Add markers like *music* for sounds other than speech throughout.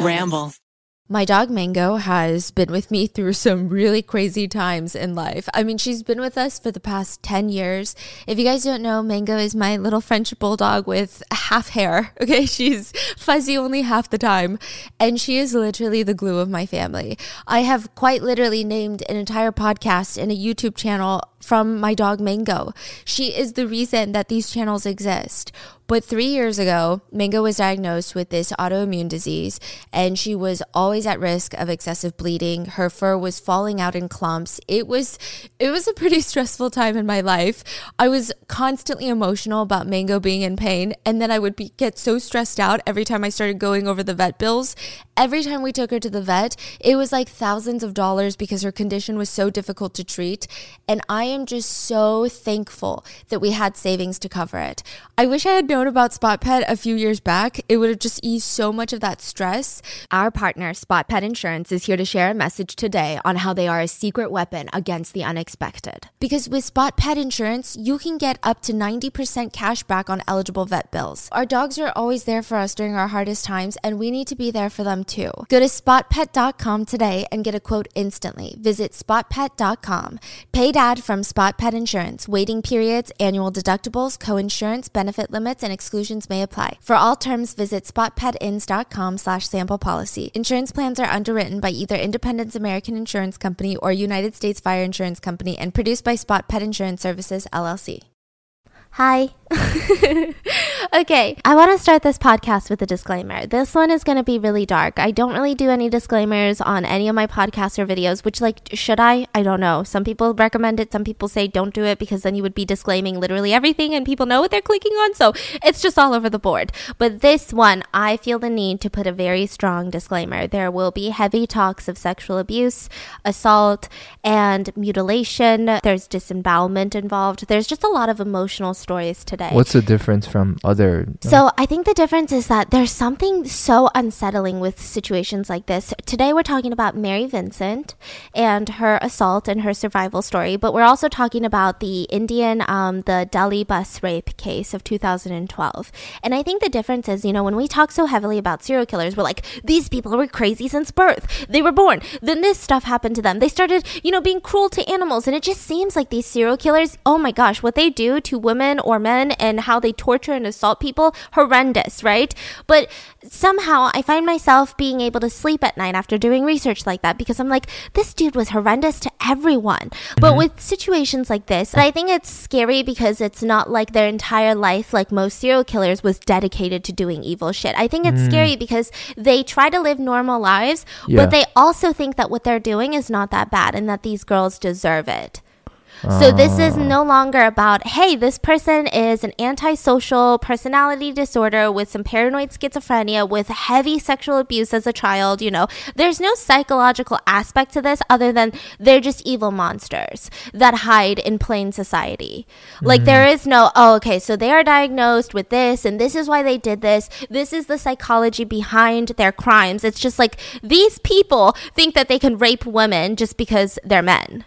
Ramble. My dog Mango has been with me through some really crazy times in life. I mean, she's been with us for the past 10 years. If you guys don't know, Mango is my little French bulldog with half hair. *laughs* Okay, she's fuzzy only half the time, and she is literally the glue of my family. I have quite literally named an entire podcast and a YouTube channel from my dog Mango. She is the reason that these channels exist. But three years ago, Mango was diagnosed with this autoimmune disease, and she was always at risk of excessive bleeding. Her fur was falling out in clumps. It was it was a pretty *laughs* stressful time in my life. I was constantly emotional about Mango being in pain, and then I would be, get so stressed out every time I started going over the vet bills. Every time we took her to the vet, it was like thousands of dollars because her condition was so difficult to treat, and I am just so thankful that we had savings to cover it. I wish I had known about Spot Pet a few years back. It would have just eased so much of that stress. Our partner, Spot Pet Insurance, is here to share a message today on how they are a secret weapon against the unexpected. Because with Spot Pet Insurance, you can get up to 90% cash back on eligible vet bills. Our dogs are always there for us during our hardest times, and we need to be there for them too. Go to spotpet.com today and get a quote instantly. Visit spotpet.com. Paid ad from Spot Pet Insurance. Waiting periods, annual deductibles, co-insurance, benefit limits, and exclusions may apply. For all terms, visit spotpetins.com slash sample policy. Insurance plans are underwritten by either Independence American Insurance Company or United States Fire Insurance Company and produced by Spot Pet Insurance Services, LLC. Hi. *laughs* okay, I want to start this podcast with a disclaimer. This one is going to be really dark. I don't really do any disclaimers on any of my podcasts or videos, which, like, should I? I don't know. Some people recommend it, some people say don't do it because then you would be disclaiming literally everything and people know what they're clicking on. So it's just all over the board. But this one, I feel the need to put a very strong disclaimer. There will be heavy talks of sexual abuse, assault, and mutilation. There's disembowelment involved. There's just a lot of emotional stories today. What's the difference from other? So I think the difference is that there's something so unsettling with situations like this. Today we're talking about Mary Vincent and her assault and her survival story, but we're also talking about the Indian, um, the Delhi bus rape case of 2012. And I think the difference is, you know, when we talk so heavily about serial killers, we're like, these people were crazy since birth. They were born. Then this stuff happened to them. They started, you know, being cruel to animals. And it just seems like these serial killers, oh my gosh, what they do to women or men and how they torture and assault people, horrendous, right? But somehow I find myself being able to sleep at night after doing research like that because I'm like, this dude was horrendous to everyone. But Mm-hmm. with situations like this, I think it's scary because it's not like their entire life, like most serial killers, was dedicated to doing evil shit. I think it's scary because they try to live normal lives, Mm. Yeah. but they also think that what they're doing is not that bad and that these girls deserve it. So this is ah. no longer about, hey, this person is an antisocial personality disorder with some paranoid schizophrenia with heavy sexual abuse as a child, you know. There's no psychological aspect to this other than they're just evil monsters that hide in plain society. Like there mm. is no, oh, okay, so they are diagnosed with this and this is why they did this. This is the psychology behind their crimes. It's just like these people think that they can rape women just because they're men.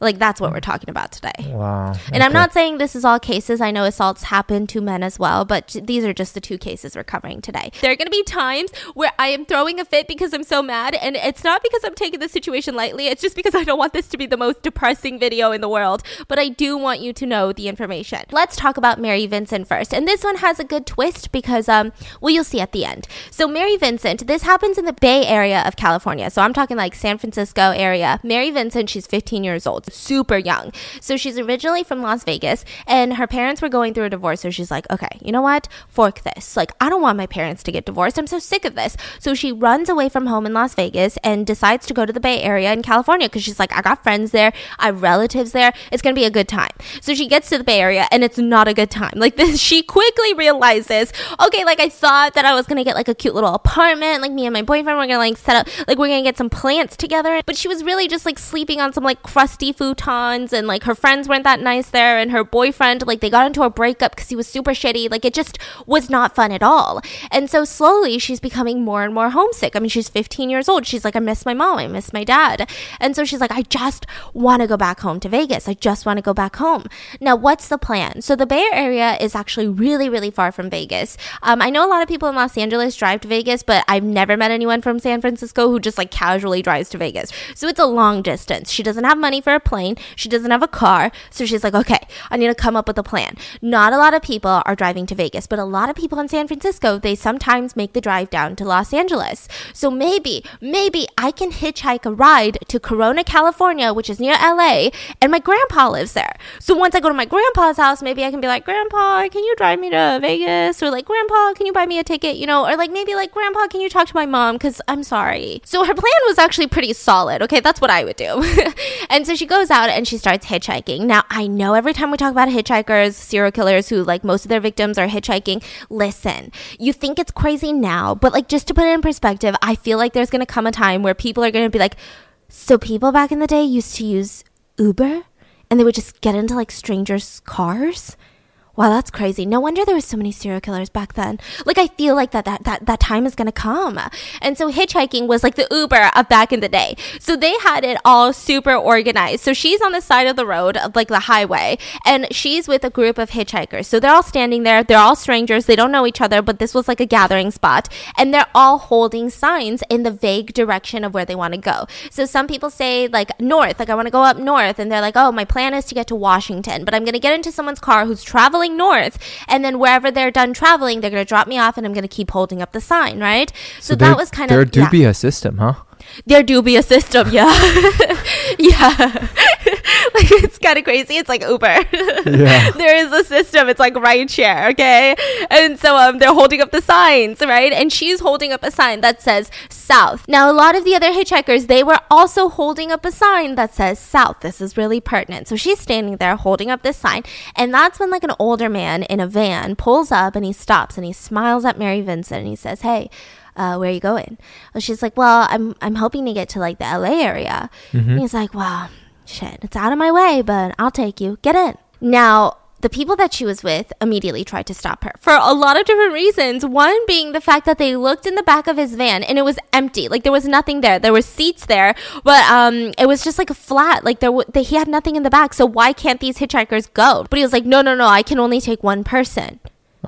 Like that's what we're talking about today. Wow. And I'm not saying this is all cases. I know assaults happen to men as well, but these are just the two cases we're covering today. There are going to be times where I am throwing a fit because I'm so mad, and it's not because I'm taking the situation lightly. It's just because I don't want this to be the most depressing video in the world. But I do want you to know the information. Let's talk about Mary Vincent first. And this one has a good twist because, um, well, you'll see at the end. So Mary Vincent, this happens in the Bay Area of California. So I'm talking like San Francisco area. Mary Vincent, she's 15 years old super young. So she's originally from Las Vegas and her parents were going through a divorce. So she's like, okay, you know what? Fork this. Like, I don't want my parents to get divorced. I'm so sick of this. So she runs away from home in Las Vegas and decides to go to the Bay Area in California because she's like, I got friends there. I have relatives there. It's going to be a good time. So she gets to the Bay Area and it's not a good time. Like *laughs* this, she quickly realizes, okay, like I thought that I was going to get like a cute little apartment. Like me and my boyfriend were going to like set up, like we're going to get some plants together. But she was really just like sleeping on some like crusty futons and like her friends weren't that nice there and her boyfriend like they got into a breakup because he was super shitty. Like it just was not fun at all. And so slowly she's becoming more and more homesick. I mean she's 15 years old. She's like i miss my mom. I miss my dad. And so she's like i just want to go back home to vegas. I just want to go back home. Now what's the plan? So the bay area is actually really really far from vegas. Um, i know a lot of people in los angeles drive to vegas but i've never met anyone from san francisco who just like casually drives to vegas. So it's a long distance. She doesn't have money for a plane. She doesn't have a car so she's like okay i need to come up with a plan. Not a lot of people are driving to vegas but a lot of people in san francisco they sometimes make the drive down to los angeles. So maybe maybe i can hitchhike a ride to corona california which is near la and my grandpa lives there. So once i go to my grandpa's house maybe i can be like grandpa can you drive me to vegas? Or like grandpa can you buy me a ticket? You know or like maybe like grandpa can you talk to my mom? Because i'm sorry. So her plan was actually pretty solid okay? That's what i would do. *laughs* And so she goes out and she starts hitchhiking. Now i know every time we talk about hitchhikers serial killers who like most of their victims are hitchhiking listen you think it's crazy now but like just to put it in perspective i feel like there's gonna come a time where people are gonna be like so people back in the day used to use uber? And they would just get into like strangers cars Wow, that's crazy. No wonder there was so many serial killers back then. Like I feel like that that that, that time is gonna come. And so hitchhiking was like the Uber of back in the day. So they had it all super organized. So she's on the side of the road of like the highway and she's with a group of hitchhikers. So they're all standing there, they're all strangers, they don't know each other, but this was like a gathering spot. And they're all holding signs in the vague direction of where they want to go. So some people say like north, like I want to go up north, and they're like, Oh, my plan is to get to Washington, but I'm gonna get into someone's car who's traveling north and then wherever they're done traveling they're going to drop me off and i'm going to keep holding up the sign right so, they're- that was kind their of yeah. dubious system, huh? their dubious system yeah *laughs* yeah *laughs* like it's kind of crazy. It's like uber. *laughs* Yeah. there is a system. It's like ride share okay? And so um they're holding up the signs right? And she's holding up a sign that says south. Now a lot of the other hitchhikers they were also holding up a sign that says south. This is really pertinent. So she's standing there holding up this sign and that's when like an older man in a van pulls up and he stops and he smiles at mary vincent and he says hey uh, where are you going? Well, she's like, well, I'm I'm hoping to get to like the LA area. And he's like, well, shit, it's out of my way, but I'll take you. Get in. Now, the people that she was with immediately tried to stop her for a lot of different reasons. One being the fact that they looked in the back of his van and it was empty. Like there was nothing there. There were seats there, but um, it was just like a flat. Like there, w- he had nothing in the back. So why can't these hitchhikers go? But he was like, no, no, no. I can only take one person.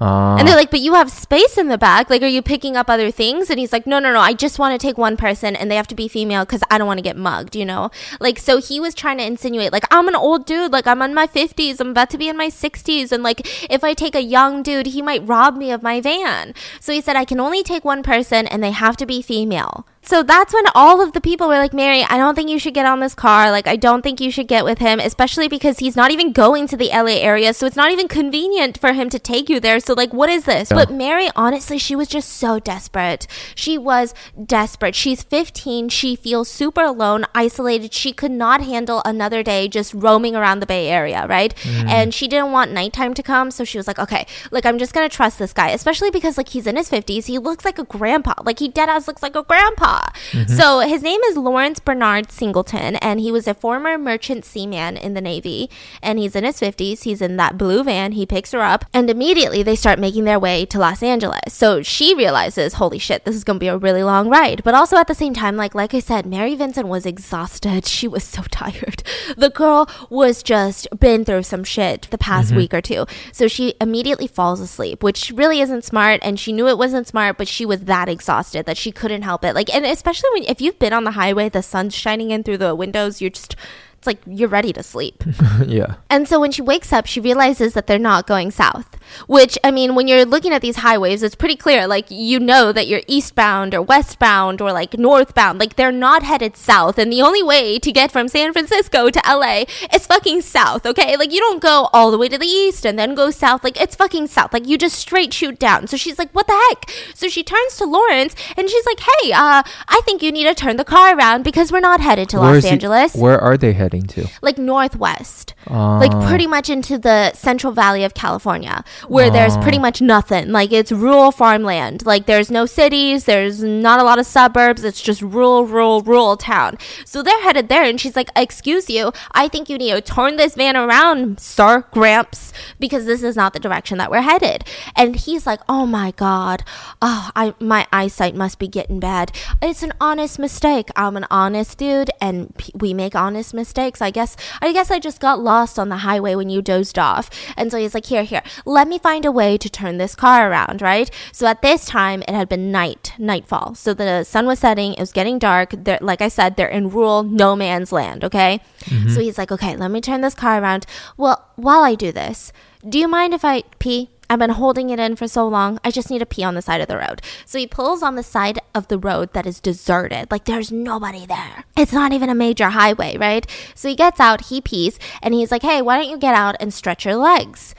Uh, And they're like, but you have space in the back. Like, are you picking up other things? And he's like, no, no, no. I just want to take one person and they have to be female because I don't want to get mugged, you know? Like, so he was trying to insinuate, like, I'm an old dude. Like, I'm in my 50s. I'm about to be in my 60s. And like, if I take a young dude, he might rob me of my van. So he said, I can only take one person and they have to be female. So that's when all of the people were like, Mary, I don't think you should get on this car. Like, I don't think you should get with him, especially because he's not even going to the LA area. So it's not even convenient for him to take you there. So, like, what is this? Yeah. But Mary, honestly, she was just so desperate. She was desperate. She's 15. She feels super alone, isolated. She could not handle another day just roaming around the Bay Area, right? Mm. And she didn't want nighttime to come. So she was like, okay, like, I'm just going to trust this guy, especially because, like, he's in his 50s. He looks like a grandpa. Like, he dead ass looks like a grandpa. Mm-hmm. So his name is Lawrence Bernard Singleton, and he was a former merchant seaman in the Navy. And he's in his 50s. He's in that blue van. He picks her up, and immediately they start making their way to Los Angeles. So she realizes, holy shit, this is going to be a really long ride. But also at the same time, like like I said, Mary Vincent was exhausted. *laughs* She was so tired. The girl was just been through some shit the past mm-hmm. week or two. So she immediately falls asleep, which really isn't smart. And she knew it wasn't smart, but she was that exhausted that she couldn't help it. Like, and especially when if you've been on the highway, the sun's shining in through the windows, you're just it's like you're ready to sleep. *laughs* yeah. And so when she wakes up, she realizes that they're not going south. Which, I mean, when you're looking at these highways, it's pretty clear. Like, you know that you're eastbound or westbound or like northbound. Like, they're not headed south. And the only way to get from San Francisco to LA is fucking south, okay? Like, you don't go all the way to the east and then go south. Like, it's fucking south. Like, you just straight shoot down. So she's like, what the heck? So she turns to Lawrence and she's like, hey, uh, I think you need to turn the car around because we're not headed to Where Los is he- Angeles where are they heading to? like northwest. Like ah. pretty much into the Central Valley of California, where there's pretty ah. much nothing. Like it's rural farmland. Like there's no cities, there's not a lot of suburbs. It's just rural, rural, rural town. So they're headed there, and she's like, "Excuse you, I think you need to turn this van around, sir, Gramps, because this is not the direction that we're headed." And he's like, "Oh my god, oh, I my eyesight must be getting bad. It's an honest mistake. I'm an honest dude, and p- we make honest mistakes. I guess I guess I just got lost on the highway when you dozed off. And so he's like, Here, here, let me find a way to turn this car around, right? So at this time it had been night, nightfall. So the sun was setting, it was getting dark. They're like I said, they're in rural no man's land, okay? Mm-hmm. So he's like, Okay, let me turn this car around. Well, while I do this, do you mind if I pee? I've been holding it in for so long. I just need to pee on the side of the road. So he pulls on the side of the road that is deserted. Like there's nobody there. It's not even a major highway, right? So he gets out, he pees, and he's like, hey, why don't you get out and stretch your legs?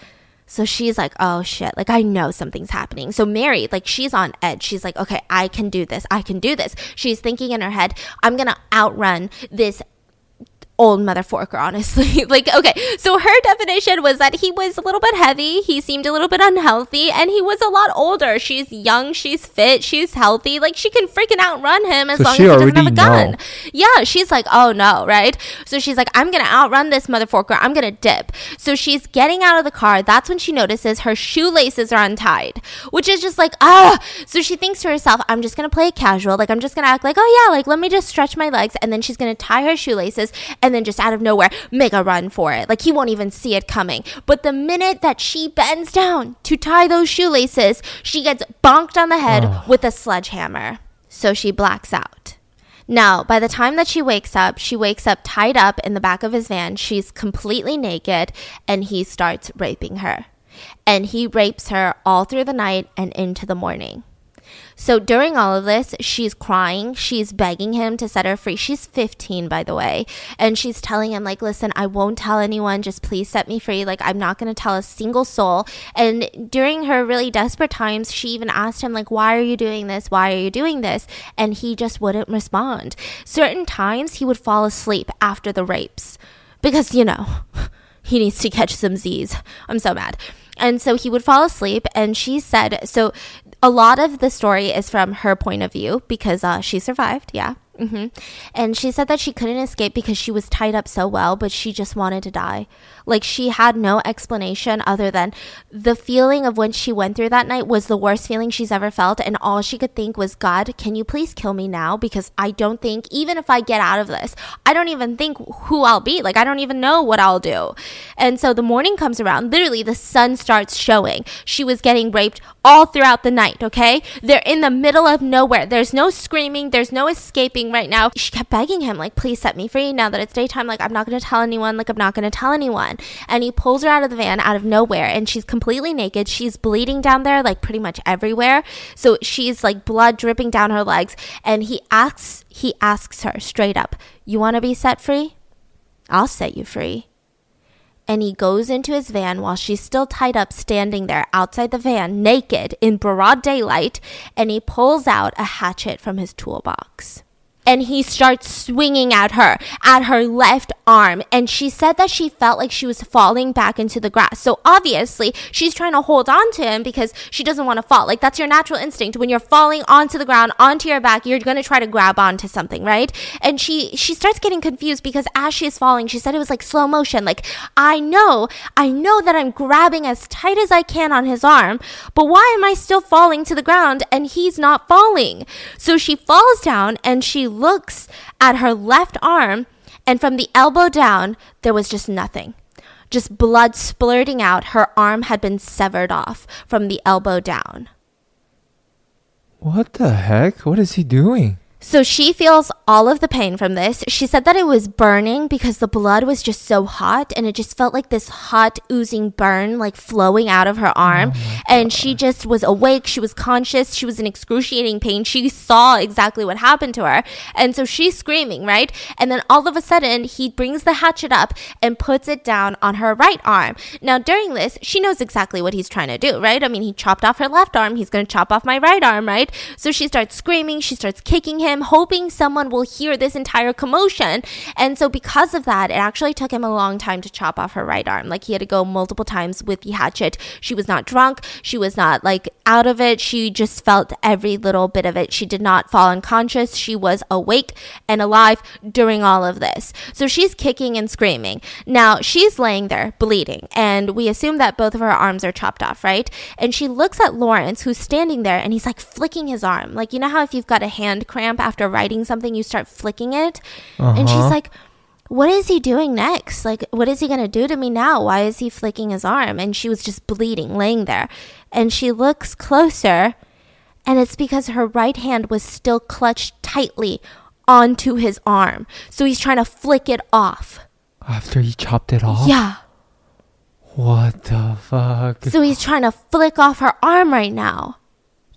So she's like, oh shit, like I know something's happening. So Mary, like she's on edge. She's like, okay, I can do this. I can do this. She's thinking in her head, I'm gonna outrun this old mother forker, honestly. *laughs* like, okay, so her definition was that he was a little bit heavy, he seemed a little bit unhealthy, and he was a lot older. She's young, she's fit, she's healthy. Like, she can freaking outrun him as So long as she he doesn't have a gun. know. Yeah, she's like, oh no, right? So she's like, I'm gonna outrun this mother forker, I'm gonna dip. So she's getting out of the car. That's when she notices her shoelaces are untied, which is just like, ah. So she thinks to herself, I'm just gonna play it casual. Like, I'm just gonna act like, oh yeah, like, let me just stretch my legs. And then she's gonna tie her shoelaces and then just out of nowhere make a run for it. Like, he won't even see it coming. But the minute that she bends down to tie those shoelaces, she gets bonked on the head with a sledgehammer. So she blacks out. Now, by the time that she wakes up, she wakes up tied up in the back of his van. She's completely naked, and he starts raping her. And he rapes her all through the night and into the morning. So during all of this, she's crying. She's begging him to set her free. She's 15, by the way. And she's telling him, like, listen, I won't tell anyone. Just please set me free. Like, I'm not going to tell a single soul. And during her really desperate times, she even asked him, like, why are you doing this? Why are you doing this? And he just wouldn't respond. Certain times, he would fall asleep after the rapes because, you know, *laughs* he needs to catch some Z's. I'm so mad. And so he would fall asleep, and she said, so a lot of the story is from her point of view because uh, she survived, yeah. Hmm And she said that she couldn't escape because she was tied up so well, but she just wanted to die. Like she had no explanation other than the feeling of when she went through that night was the worst feeling she's ever felt. And all she could think was, God, can you please kill me now? Because I don't think, even if I get out of this, I don't even think who I'll be. Like I don't even know what I'll do. And so the morning comes around. Literally, the sun starts showing. She was getting raped all throughout the night, okay? They're in the middle of nowhere. There's no screaming, there's no escaping right now. She kept begging him, like, please set me free now that it's daytime. Like, I'm not gonna tell anyone, like, I'm not gonna tell anyone. And he pulls her out of the van out of nowhere, and she's completely naked. She's bleeding down there, like, pretty much everywhere. So she's like blood dripping down her legs. And he asks, he asks her straight up, You wanna be set free? I'll set you free and he goes into his van while she's still tied up standing there outside the van naked in broad daylight and he pulls out a hatchet from his toolbox and he starts swinging at her at her left arm. And she said that she felt like she was falling back into the grass. So obviously she's trying to hold on to him because she doesn't want to fall. Like that's your natural instinct. When you're falling onto the ground onto your back you're going to try to grab onto something right? And she she starts getting confused because as she is falling she said it was like slow motion. Like i know i know that i'm grabbing as tight as i can on his arm but why am i still falling to the ground and he's not falling? So she falls down and she looks at her left arm, and from the elbow down, there was just nothing. Just blood splurting out. Her arm had been severed off from the elbow down. What the heck? What is he doing? So she feels all of the pain from this. She said that it was burning because the blood was just so hot and it just felt like this hot oozing burn like flowing out of her arm. Oh and she just was awake. She was conscious. She was in excruciating pain. She saw exactly what happened to her. And so she's screaming, right? And then all of a sudden he brings the hatchet up and puts it down on her right arm. Now during this, she knows exactly what he's trying to do, right? I mean, he chopped off her left arm. He's going to chop off my right arm, right? So she starts screaming. She starts kicking him him, hoping someone will hear this entire commotion. And so, because of that, it actually took him a long time to chop off her right arm. Like, he had to go multiple times with the hatchet. She was not drunk. She was not like out of it. She just felt every little bit of it. She did not fall unconscious. She was awake and alive during all of this. So, she's kicking and screaming. Now, she's laying there bleeding, and we assume that both of her arms are chopped off, right? And she looks at Lawrence, who's standing there, and he's like flicking his arm. Like, you know how if you've got a hand cramp after writing something, you start flicking it? And she's Uh-huh. like, what is he doing next? Like, what is he going to do to me now? Why is he flicking his arm? And she was just bleeding, laying there. And she looks closer, and it's because her right hand was still clutched tightly onto his arm. So he's trying to flick it off. After he chopped it off? Yeah. What the fuck? So he's trying to flick off her arm right now.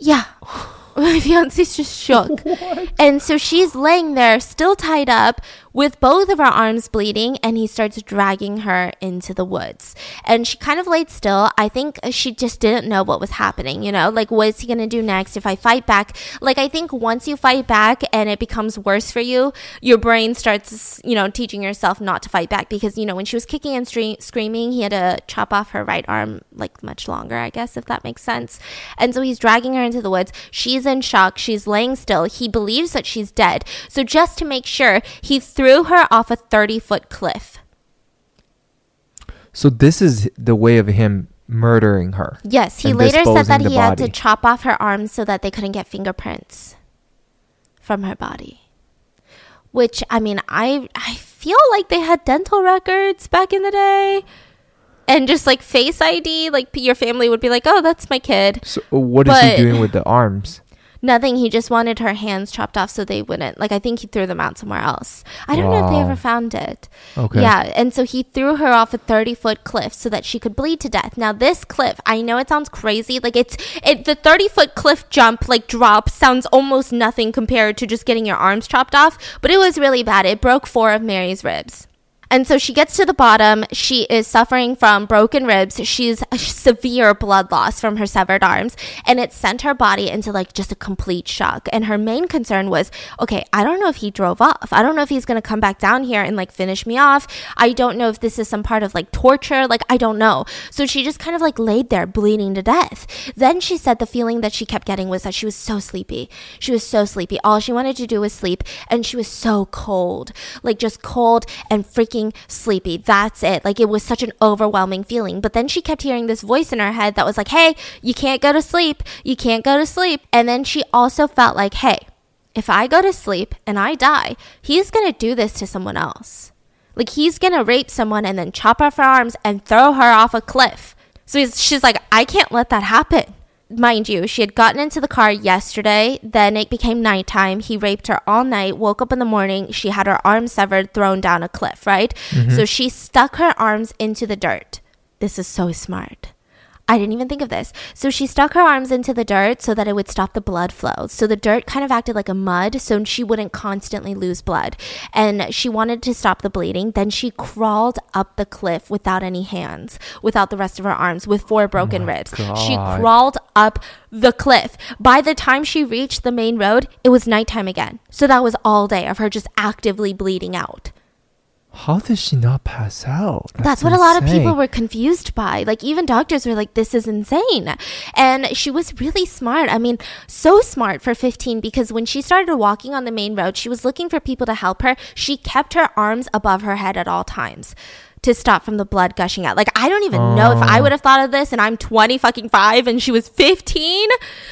Yeah. *sighs* *sighs* *sighs* *laughs* My fiance's just shook. *laughs* And so she's laying there, still tied up, with both of her arms bleeding, and he starts dragging her into the woods. And she kind of laid still. I think she just didn't know what was happening, you know? Like, what is he gonna do next if I fight back? Like, I think once you fight back and it becomes worse for you, your brain starts, you know, teaching yourself not to fight back because, you know, when she was kicking and stre- screaming, he had to chop off her right arm, like, much longer, I guess, if that makes sense. And so he's dragging her into the woods. She's in shock. She's laying still. He believes that she's dead. So just to make sure, he threw her off a 30 foot cliff. So this is the way of him murdering her. Yes, he later said that he had to chop off her arms so that they couldn't get fingerprints from her body. Which I mean, I I feel like they had dental records back in the day. And just like face ID, like your family would be like, "Oh, that's my kid." So what is But- he doing with the arms? Nothing. He just wanted her hands chopped off so they wouldn't. Like I think he threw them out somewhere else. I don't know if they Wow. ever found it. Okay. Yeah, and so he threw her off a 30 foot cliff so that she could bleed to death. Now, this cliff, I know it sounds crazy. Like, it's it, the 30 foot cliff jump, like drop, sounds almost nothing compared to just getting your arms chopped off, but it was really bad. It broke four of Mary's ribs. And so she gets to the bottom. She is suffering from broken ribs. She's severe blood loss from her severed arms. And it sent her body into like just a complete shock. And her main concern was okay, I don't know if he drove off. I don't know if he's going to come back down here and like finish me off. I don't know if this is some part of like torture. Like, I don't know. So she just kind of like laid there bleeding to death. Then she said the feeling that she kept getting was that she was so sleepy. She was so sleepy. All she wanted to do was sleep. And she was so cold. Like, just cold and freaking sleepy. That's it. Like, it was such an overwhelming feeling. But then she kept hearing this voice in her head that was like, hey, you can't go to sleep. You can't go to sleep. And then she also felt like, hey, if I go to sleep and I die, he's going to do this to someone else. Like, he's going to rape someone and then chop off her arms and throw her off a cliff. So he's, she's like, I can't let that happen. Mind you, she had gotten into the car yesterday. Then it became nighttime. He raped her all night, woke up in the morning. She had her arm severed, thrown down a cliff, right? Mm-hmm. So she stuck her arms into the dirt. This is so smart. I didn't even think of this. So she stuck her arms into the dirt so that it would stop the blood flow. So the dirt kind of acted like a mud so she wouldn't constantly lose blood. And she wanted to stop the bleeding. Then she crawled up the cliff without any hands, without the rest of her arms, with four broken oh ribs. She crawled up the cliff. By the time she reached the main road, it was nighttime again. So that was all day of her just actively bleeding out. How does she not pass out? That's, what a lot of people were confused by. Like, even doctors were like, this is insane. And she was really smart. I mean, so smart for 15 because when she started walking on the main road, she was looking for people to help her. She kept her arms above her head at all times to stop from the blood gushing out. Like, I don't even know if I oh. would have thought of this and I'm 20 fucking 5 and she was 15.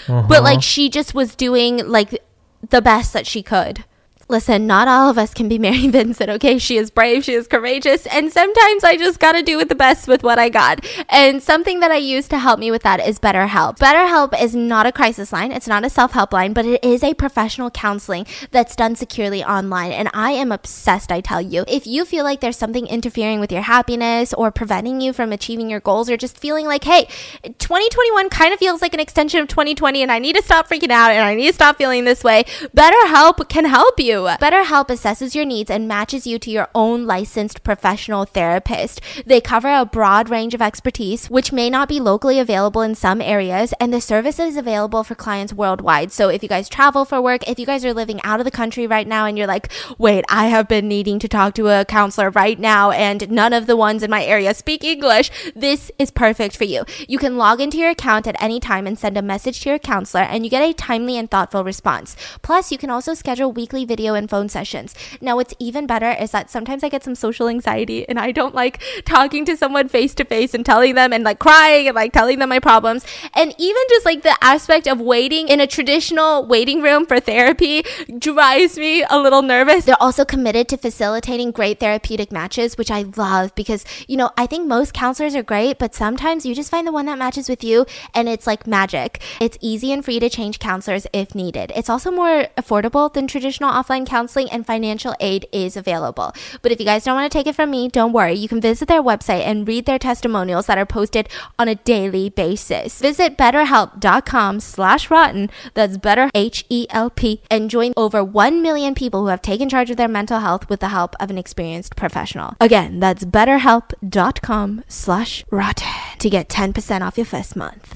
But like, uh-huh. she just was doing like the best that she could. Listen, not all of us can be Mary *laughs* Vincent, okay? She is brave, she is courageous, and sometimes I just gotta do with the best with what I got. And something that I use to help me with that is BetterHelp. BetterHelp is not a crisis line, it's not a self help line, but it is a professional counseling that's done securely online. And I am obsessed, I tell you. If you feel like there's something interfering with your happiness or preventing you from achieving your goals, or just feeling like, hey, 2021 kind of feels like an extension of 2020 and I need to stop freaking out and I need to stop feeling this way, BetterHelp can help you. BetterHelp assesses your needs and matches you to your own licensed professional therapist. They cover a broad range of expertise, which may not be locally available in some areas, and the service is available for clients worldwide. So if you guys travel for work, if you guys are living out of the country right now and you're like, wait, I have been needing to talk to a counselor right now and none of the ones in my area speak English, this is perfect for you. You can log into your account at any time and send a message to your counselor and you get a timely and thoughtful response. Plus, you can also schedule weekly video and phone sessions. Now, what's even better is that sometimes I get some social anxiety and I don't like talking to someone face to face and telling them and like crying and like telling them my problems. And even just like the aspect of waiting in a traditional waiting room for therapy drives me a little nervous. They're also committed to facilitating great therapeutic matches, which I love because, you know, I think most counselors are great, but sometimes you just find the one that matches with you and it's like magic. It's easy and free to change counselors if needed. It's also more affordable than traditional offline counseling and financial aid is available. But if you guys don't want to take it from me, don't worry. You can visit their website and read their testimonials that are posted on a daily basis. Visit betterhelp.com slash rotten. That's better H-E-L-P and join over 1 million people who have taken charge of their mental health with the help of an experienced professional. Again, that's betterhelp.com slash rotten to get 10% off your first month.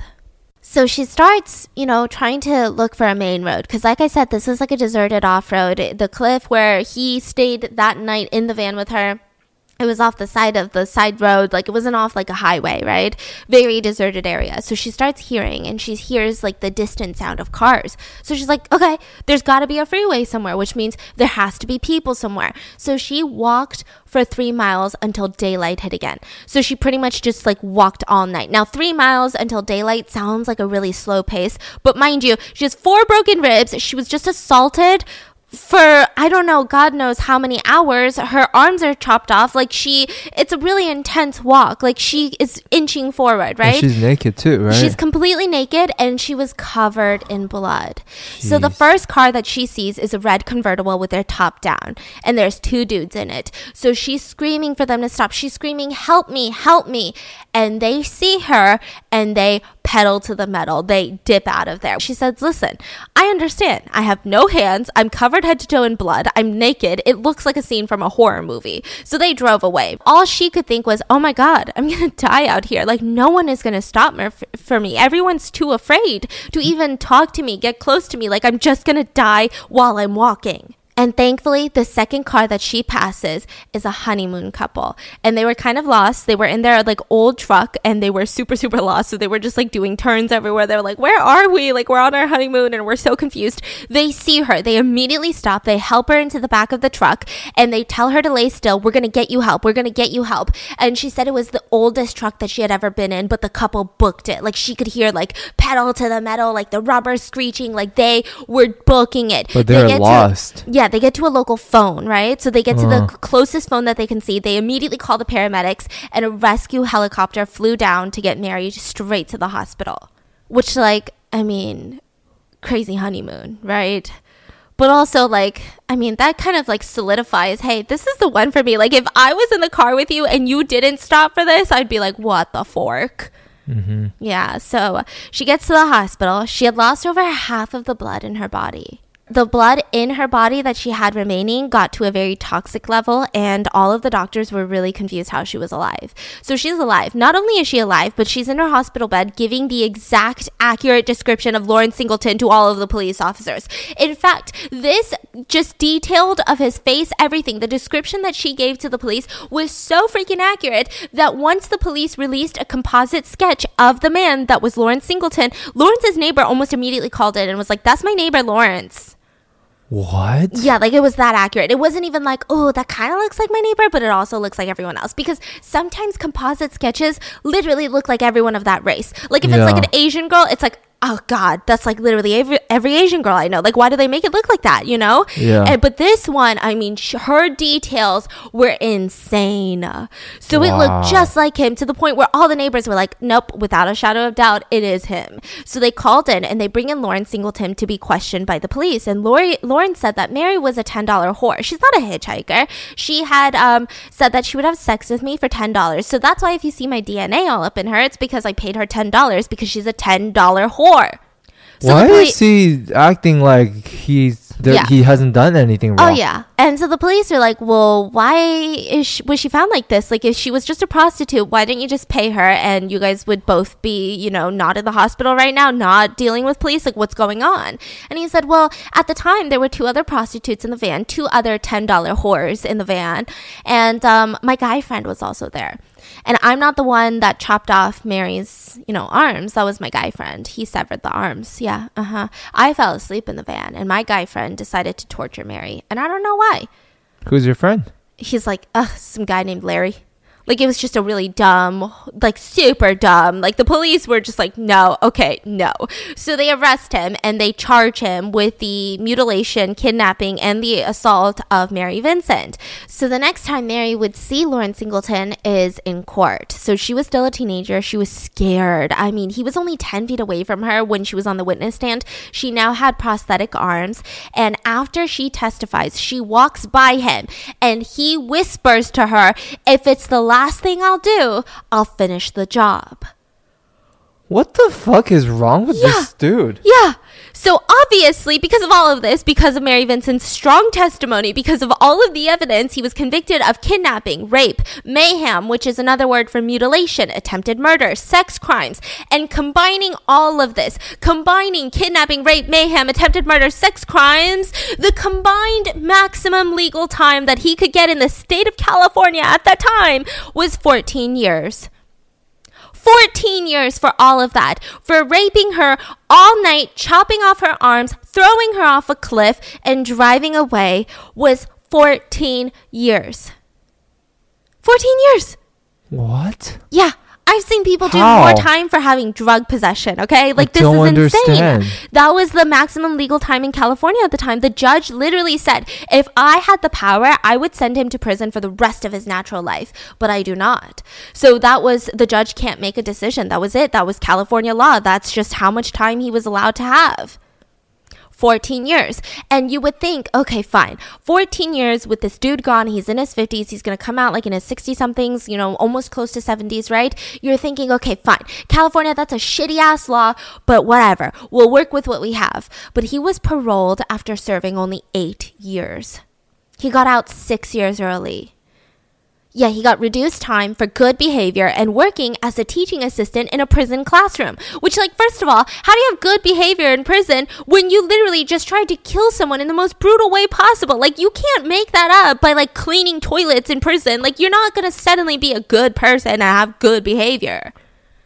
So she starts, you know, trying to look for a main road. Because, like I said, this is like a deserted off road. The cliff where he stayed that night in the van with her it was off the side of the side road like it wasn't off like a highway right? Very deserted area. So she starts hearing and she hears like the distant sound of cars. So she's like okay there's got to be a freeway somewhere which means there has to be people somewhere. So she walked for three miles until daylight hit again. So she pretty much just like walked all night. Now three miles until daylight sounds like a really slow pace but mind you she has four broken ribs. She was just assaulted for I don't know, God knows how many hours. Her arms are chopped off. Like she, it's a really intense walk. Like she is inching forward, And right? she's naked too, right? She's completely naked and she was covered in blood. So the first car that she sees is a red convertible with their top down and there's two dudes in it. So she's screaming for them to stop. She's screaming, "Help me, help me." And they see her and they pedal to the metal. They dip out of there. She says, "Listen, I understand. I have no hands. I'm covered head to toe in blood. I'm naked. It looks like a scene from a horror movie." So they drove away. All she could think was, "Oh my god, I'm *laughs* going to die out here. Like no one is going to stop me for me. Everyone's too afraid to even talk to me, get close to me. Like I'm just going to die while I'm walking." And thankfully, the second car that she passes is a honeymoon couple. And they were kind of lost. They were in their like old truck and they were super, *laughs* super lost. So they were just like doing turns everywhere. They were like, Where are we? Like, we're on our honeymoon and we're so confused. They see her. They immediately stop. They help her into the back of the truck and they tell her to lay still. We're going to get you help. We're going to get you help. And she said it was the oldest truck that she had ever been in, but the couple booked it. Like, she could hear like pedal to the metal, like the rubber screeching. Like, they were booking it. But They they're get to- lost. They get to a local phone, right? So they get to the Uh. closest phone that they can see. They immediately call the paramedics, and a rescue helicopter flew down to get Mary straight to the hospital. Which, like, I mean, crazy honeymoon, right? But also, like, I mean, that kind of like solidifies hey, this is the one for me. Like, if I was in the car with you and you didn't stop for this, I'd be like, what the fork? Mm-hmm. Yeah, so she gets to the hospital. She had lost over half of the blood in her body. The blood in her body that she had remaining got to a very toxic level, and all of the doctors were really confused how she was alive. So she's alive. Not only is she alive, but she's in her hospital bed giving the exact accurate description of Lawrence Singleton to all of the police officers. In fact, this just detailed of his face, everything, the description that she gave to the police was so freaking accurate that once the police released a composite sketch of the man that was Lawrence Singleton, Lawrence's neighbor almost immediately called it and was like, That's my neighbor, Lawrence. What? Yeah, like it was that accurate. It wasn't even like, oh, that kind of looks like my neighbor, but it also looks like everyone else. Because sometimes composite sketches literally look like everyone of that race. Like if it's like an Asian girl, it's like, oh God, that's like literally every, every Asian girl I know. Like, why do they make it look like that, you know? Yeah. And, but this one, I mean, sh- her details were insane. So it looked just like him to the point where all the neighbors were like, nope, without a shadow of doubt, it is him. So they called in and they bring in Lauren Singleton to be questioned by the police. And Lori, Lauren said that Mary was a $10 whore. She's not a hitchhiker. She had um, said that she would have sex with me for $10. So that's why if you see my DNA all up in her, it's because I paid her $10 because she's a $10 whore. So Why is he acting like he's There, Yeah. He hasn't done anything wrong? Oh yeah. And so the police are like, "Well, why is she, was she found like this? Like if she was just a prostitute, why didn't you just pay her and you guys would both be, you know, not in the hospital right now, not dealing with police? Like what's going on?" And he said, "Well, at the time there were two other prostitutes in the van, two other $10 whores in the van, and um, my guy friend was also there." And I'm not the one that chopped off Mary's, you know, arms. That was my guy friend. He severed the arms. Yeah, uh huh. I fell asleep in the van, and my guy friend decided to torture Mary, and I don't know why. Who's your friend? He's like, ugh, some guy named Larry. Like it was just a really dumb, like super dumb. Like the police were just like, no, okay, no. So they arrest him and they charge him with the mutilation, kidnapping, and the assault of Mary Vincent. So the next time Mary would see Lauren Singleton is in court. So she was still a teenager. She was scared. I mean, he was only 10 feet away from her when she was on the witness stand. She now had prosthetic arms. And after she testifies, she walks by him and he whispers to her, if it's the last thing I'll do, I'll finish the job. What the fuck is wrong with this dude? Yeah. So obviously, because of all of this, because of Mary Vincent's strong testimony, because of all of the evidence, he was convicted of kidnapping, rape, mayhem, which is another word for mutilation, attempted murder, sex crimes, and combining all of this, combining kidnapping, rape, mayhem, attempted murder, sex crimes, the combined maximum legal time that he could get in the state of California at that time was 14 years. 14 years for all of that. For raping her all night, chopping off her arms, throwing her off a cliff, and driving away was 14 years. 14 years! What? Yeah. I've seen people do How? more time for having drug possession, okay? Like this don't is understand. insane. That was the maximum legal time in California at the time. The judge literally said, if I had the power, I would send him to prison for the rest of his natural life, but I do not. So that was the judge can't make a decision. That was it. That was California law. That's just how much time he was allowed to have. 14 years. And you would think, okay, fine. 14 years with this dude gone. He's in his 50s. He's to come out like in his 60 somethings, you know, almost close to 70s, right? You're thinking, okay, fine. California, that's a shitty ass law, but whatever. We'll work with what we have. But he was paroled after serving only eight years. He got out six years early. Yeah, he got reduced time for good behavior and working as a teaching assistant in a prison classroom. Which, like, first of all, how do you have good behavior in prison when you literally just tried to kill someone in the most brutal way possible? Like, you can't make that up by, like, cleaning toilets in prison. Like, you're not gonna suddenly be a good person and have good behavior.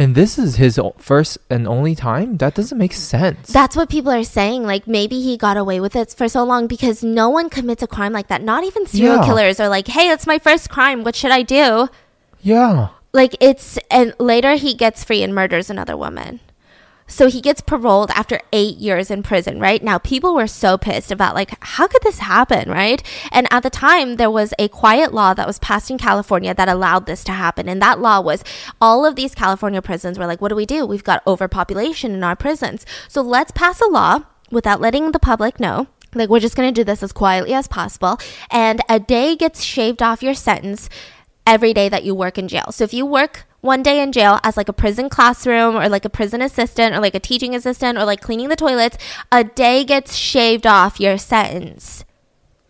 And this is his first and only time? That doesn't make sense. That's what people are saying. Like, maybe he got away with it for so long because no one commits a crime like that. Not even serial Yeah. killers are like, hey, it's my first crime. What should I do? yeah. like it's and later he gets free and murders another woman so he gets paroled after eight years in prison right? Now people were so pissed about like how could this happen right? And at the time there was a quiet law that was passed in california that allowed this to happen. And that law was all of these california prisons were like what do we do? We've got overpopulation in our prisons. So let's pass a law without letting the public know like we're just going to do this as quietly as possible. And a day gets shaved off your sentence every day that you work in jail. So if you work one day in jail as like a prison classroom or like a prison assistant or like a teaching assistant or like cleaning the toilets, a day gets shaved off your sentence.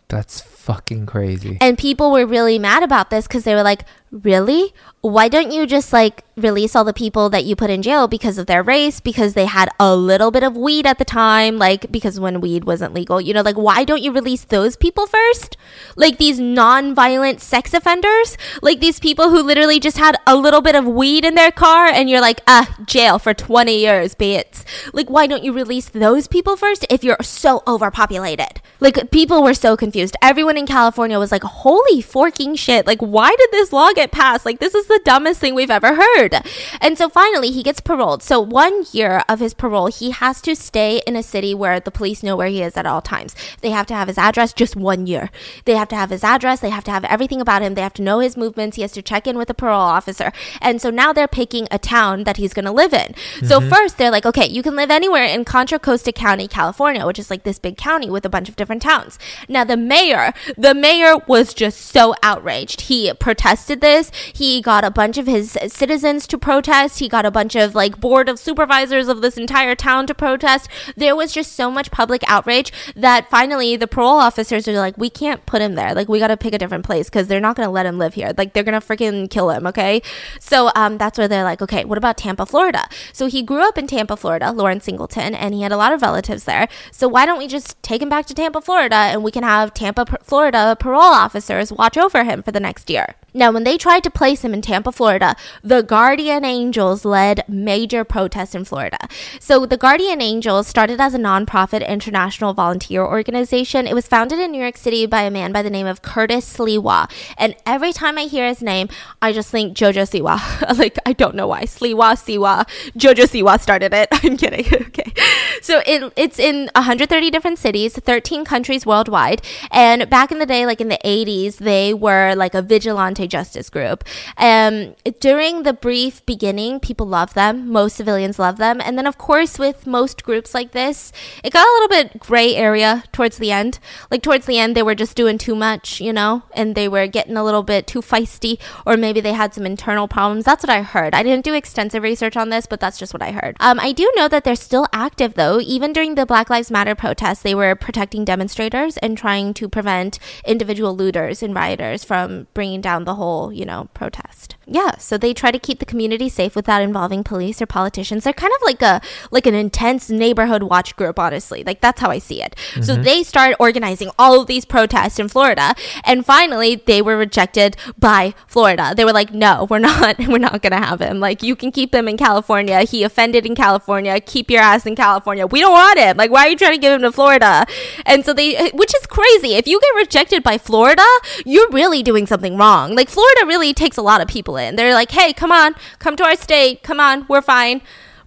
That's fucking crazy. And people were really mad about this because they were like, really? Why don't you just like release all the people that you put in jail because of their race, because they had a little bit of weed at the time, like because when weed wasn't legal, you know, like why don't you release those people first? Like these non violent sex offenders? Like these people who literally just had a little bit of weed in their car and you're like, ah, jail for 20 years, bitch. Like, why don't you release those people first if you're so overpopulated? Like, people were so confused. Everyone in California was like, holy forking shit. Like, why did this law get passed? Like, this is the dumbest thing we've ever heard. And so finally, he gets paroled. So, one year of his parole, he has to stay in a city where the police know where he is at all times. They have to have his address just one year. They have to have his address. They have to have everything about him. They have to know his movements. He has to check in with the parole officer. And so now they're picking a town that he's going to live in. So, mm-hmm. first, they're like, okay, you can live anywhere in Contra Costa County, California, which is like this big county with a bunch of different different towns. Now, the mayor, the mayor was just so outraged. He protested this. He got a bunch of his citizens to protest. He got a bunch of like board of supervisors of this entire town to protest. There was just so much public outrage that finally the parole officers are like, we can't put him there. Like, we got to pick a different place because they're not going to let him live here. Like, they're going to freaking kill him. Okay. So, um, that's where they're like, okay, what about Tampa, Florida? So he grew up in Tampa, Florida, Lawrence Singleton, and he had a lot of relatives there. So why don't we just take him back to Tampa, Florida, and we can have Tampa, Florida parole officers watch over him for the next year? Now, when they tried to place him in Tampa, Florida, the Guardian Angels led major protests in Florida. So, the Guardian Angels started as a nonprofit international volunteer organization. It was founded in New York City by a man by the name of Curtis Sliwa. And every time I hear his name, I just think Jojo Siwa. *laughs* like, I don't know why. Sliwa, Siwa. Jojo Siwa started it. *laughs* I'm kidding. *laughs* okay. So, it, it's in 130 different cities, 13 countries worldwide. And back in the day, like in the 80s, they were like a vigilante justice group. Um, during the brief beginning, people love them. Most civilians love them. And then, of course, with most groups like this, it got a little bit gray area towards the end. Like, towards the end, they were just doing too much, you know, and they were getting a little bit too feisty, or maybe they had some internal problems. That's what I heard. I didn't do extensive research on this, but that's just what I heard. Um, I do know that they're still active, though. Even during the Black Lives Matter protests, they were protecting demonstrators and trying to prevent individual looters and rioters from bringing down the the whole, you know, protest. Yeah, so they try to keep the community safe without involving police or politicians. They're kind of like a like an intense neighborhood watch group, honestly. Like that's how I see it. Mm-hmm. So they start organizing all of these protests in Florida, and finally they were rejected by Florida. They were like, "No, we're not *laughs* we're not going to have him. Like you can keep him in California. He offended in California. Keep your ass in California. We don't want him. Like why are you trying to give him to Florida?" And so they which is crazy. If you get rejected by Florida, you're really doing something wrong. Like Florida really takes a lot of people in. They're like, hey, come on, come to our state. Come on, we're fine.